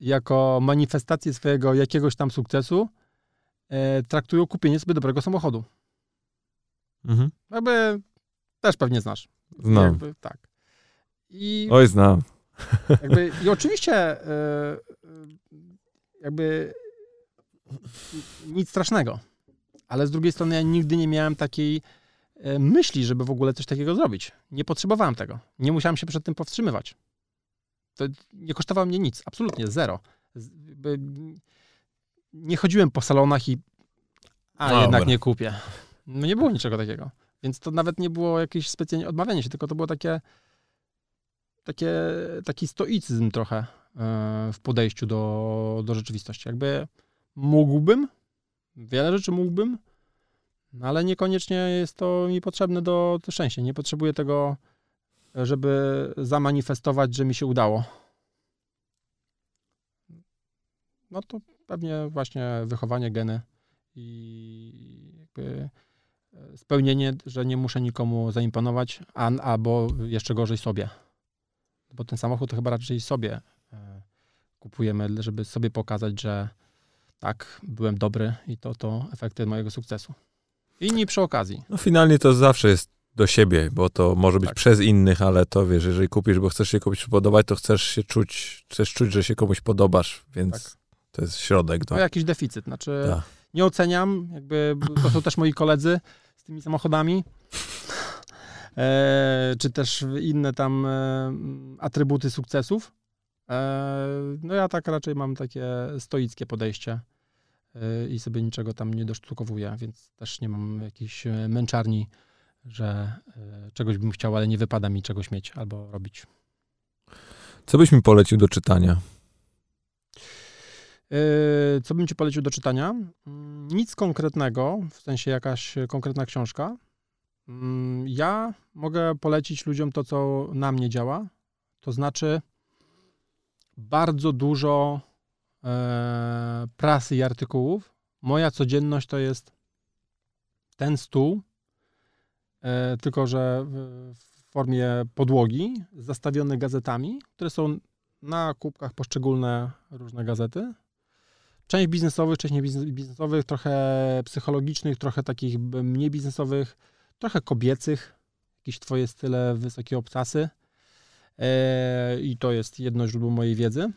jako manifestację swojego jakiegoś tam sukcesu e, traktują kupienie sobie dobrego samochodu. Mhm. Jakby też pewnie znasz. Znam. Jakby, tak. I, Oj, znam. Jakby, I oczywiście e, jakby nic strasznego. Ale z drugiej strony ja nigdy nie miałem takiej e, myśli, żeby w ogóle coś takiego zrobić. Nie potrzebowałem tego. Nie musiałem się przed tym powstrzymywać. To nie kosztowało mnie nic, absolutnie zero. Nie chodziłem po salonach i a Dobra. jednak nie kupię. No nie było niczego takiego. Więc to nawet nie było jakieś specjalnie odmawianie się, tylko to było takie, takie taki stoicyzm trochę e, w podejściu do, do rzeczywistości. Jakby mógłbym, wiele rzeczy mógłbym, no ale niekoniecznie jest to mi potrzebne do szczęścia. Nie potrzebuję tego żeby zamanifestować, że mi się udało. No to pewnie właśnie wychowanie geny i jakby e, spełnienie, że nie muszę nikomu zaimponować, a, albo jeszcze gorzej sobie. Bo ten samochód to chyba raczej sobie e, kupujemy, żeby sobie pokazać, że tak, byłem dobry i to to efekty mojego sukcesu. Inni przy okazji. No finalnie to zawsze jest do siebie, bo to może być tak. przez innych, ale to wiesz, jeżeli kupisz, bo chcesz się komuś podobać, to chcesz się czuć, chcesz czuć, że się komuś podobasz, więc tak. to jest środek. Do... To jakiś deficyt, znaczy tak. nie oceniam, jakby to są też moi koledzy z tymi samochodami, e, czy też inne tam e, atrybuty sukcesów. E, no ja tak raczej mam takie stoickie podejście e, i sobie niczego tam nie dosztukowuję, więc też nie mam jakiejś e, męczarni że e, czegoś bym chciał, ale nie wypada mi czegoś mieć albo robić. Co byś mi polecił do czytania? E, co bym ci polecił do czytania? Mm, nic konkretnego, w sensie jakaś konkretna książka. Mm, ja mogę polecić ludziom to, co na mnie działa. To znaczy bardzo dużo e, prasy i artykułów. Moja codzienność to jest ten stół, tylko że w formie podłogi, zastawione gazetami, które są na kubkach poszczególne różne gazety. Część biznesowych, część niebiznesowych, trochę psychologicznych, trochę takich mniej biznesowych, trochę kobiecych, jakieś twoje style, wysokie obcasy. E, I to jest jedno źródło mojej wiedzy,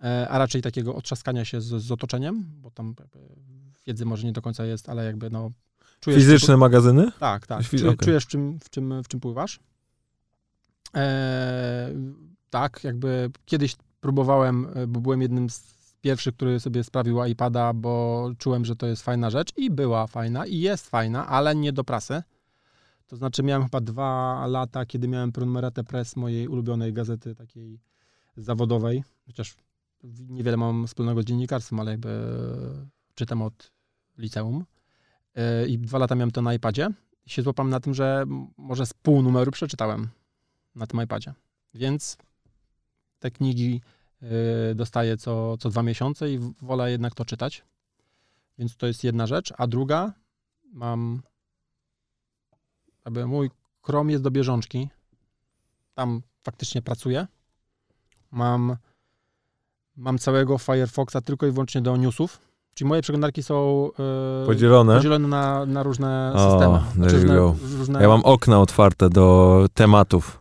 e, a raczej takiego otrzaskania się z, z otoczeniem, bo tam wiedzy może nie do końca jest, ale jakby no Czujesz, Fizyczne czym, magazyny? Tak, tak. Czujesz, okay. czujesz w, czym, w, czym, w czym pływasz. E, tak, jakby kiedyś próbowałem, e, bo byłem jednym z pierwszych, który sobie sprawił iPada, bo czułem, że to jest fajna rzecz i była fajna i jest fajna, ale nie do prasy. To znaczy miałem chyba dwa lata, kiedy miałem prenumeratę press mojej ulubionej gazety takiej zawodowej, chociaż niewiele mam wspólnego z dziennikarstwem, ale jakby czytam od liceum. I dwa lata miałem to na iPadzie. I się złapam na tym, że może z pół numeru przeczytałem na tym iPadzie. Więc te knigi y, dostaję co, co dwa miesiące i wolę jednak to czytać. Więc to jest jedna rzecz. A druga, mam jakby mój Chrome jest do bieżączki. Tam faktycznie pracuję. Mam, mam całego Firefoxa tylko i wyłącznie do newsów. Czyli moje przeglądarki są yy, Podzielone? podzielone na, na różne O, systemy. Znaczy, różne, różne, Ja mam okna otwarte do tematów.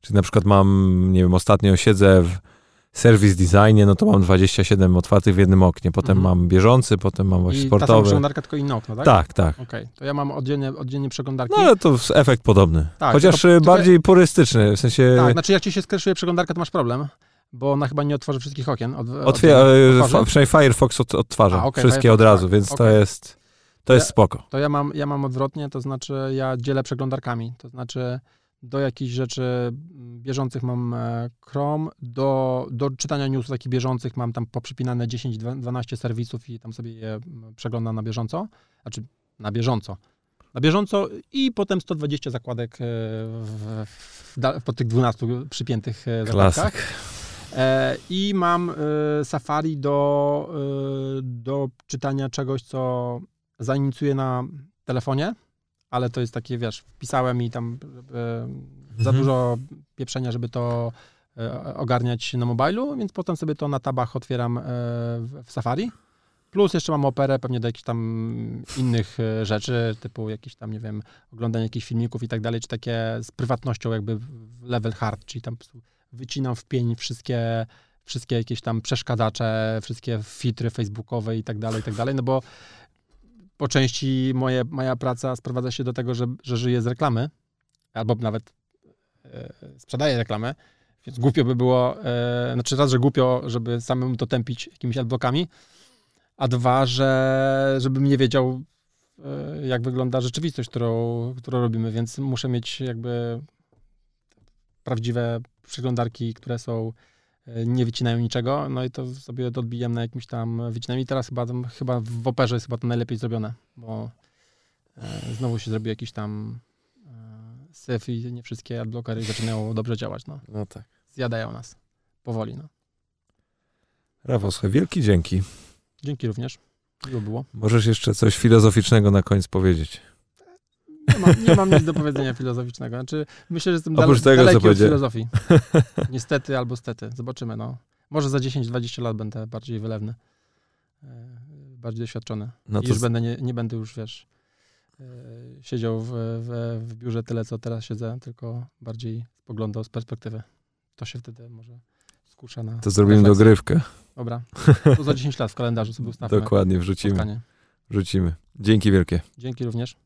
Czyli na przykład mam, nie wiem, ostatnio siedzę w service designie, no to mam 27 otwartych w jednym oknie. Potem Mhm. mam bieżący, potem mam właśnie I ta sportowy. przeglądarka, tylko inne okno, tak? Tak, tak. Okej, to ja mam oddzielnie, oddzielnie przeglądarki. No ale to efekt podobny. Tak, Chociaż tylko- y, tylko- bardziej purystyczny, w sensie Tak, znaczy jak ci się skraszuje przeglądarka, to masz problem, bo ona chyba nie otworzy wszystkich okien. Od, otwiera, od- fa, przynajmniej Firefox od, odtwarza A, okej, wszystkie od Firefox, razu, tak, więc to okej. jest to jest Ja- spoko. To ja mam, ja mam odwrotnie, to znaczy ja dzielę przeglądarkami, to znaczy do jakichś rzeczy mm, bieżących mam e, Chrome, do, do czytania newsów takich bieżących mam tam poprzypinane 10-12 serwisów i tam sobie je mm, przeglądam na bieżąco, znaczy na bieżąco. Na bieżąco i potem 120 zakładek e, w, w, da- po tych 12 przypiętych e, zakładkach. Klasyk. E, I mam e, Safari do, e, do czytania czegoś, co zainicjuję na telefonie, ale to jest takie, wiesz, wpisałem i tam za Mhm. dużo pieprzenia, żeby to ogarniać na mobilu, więc potem sobie to na tabach otwieram w, Safari. Plus jeszcze mam operę pewnie do jakichś tam innych rzeczy, typu jakieś tam, nie wiem, oglądanie jakichś filmików i tak dalej, czy takie z prywatnością jakby level hard, czyli tam po prostu wycinam w pień wszystkie, wszystkie jakieś tam przeszkadzacze, wszystkie filtry facebookowe i tak dalej, i tak dalej, no bo po części moje, moja praca sprowadza się do tego, że, że żyję z reklamy, albo nawet e, sprzedaję reklamę, więc głupio by było, e, znaczy raz, że głupio, żeby samemu to tępić jakimiś adblokami, a dwa, że żebym nie wiedział, e, jak wygląda rzeczywistość, którą, którą robimy, więc muszę mieć jakby prawdziwe przeglądarki, które są e, nie wycinają niczego, no i to sobie to odbijam na jakimś tam wycinaniu i teraz chyba, tam, chyba w operze jest chyba to najlepiej zrobione, bo e, znowu się zrobi jakiś tam e, syf i nie wszystkie adblockery zaczynają dobrze działać, no. No tak. Zjadają nas. Powoli, no. Rafał, słuchaj, wielki dzięki. Dzięki również. Miło było. Możesz jeszcze coś filozoficznego na koniec powiedzieć. Nie mam, nie mam nic do powiedzenia filozoficznego. Znaczy, myślę, że jestem dale, Oprócz tego, daleki od filozofii. Niestety albo stety. Zobaczymy, no. Może za 10-20 lat będę bardziej wylewny. e, Bardziej doświadczony. No już z- będę, nie, nie będę już, wiesz, e, siedział w, w, w biurze tyle, co teraz siedzę, tylko bardziej spoglądał z perspektywy. To się wtedy może skusza na To zrobimy refleksję. dogrywkę. Dobra. To za 10 lat w kalendarzu sobie ustawmy Dokładnie, wrzucimy. spotkanie. Wrzucimy. Dzięki wielkie. Dzięki również.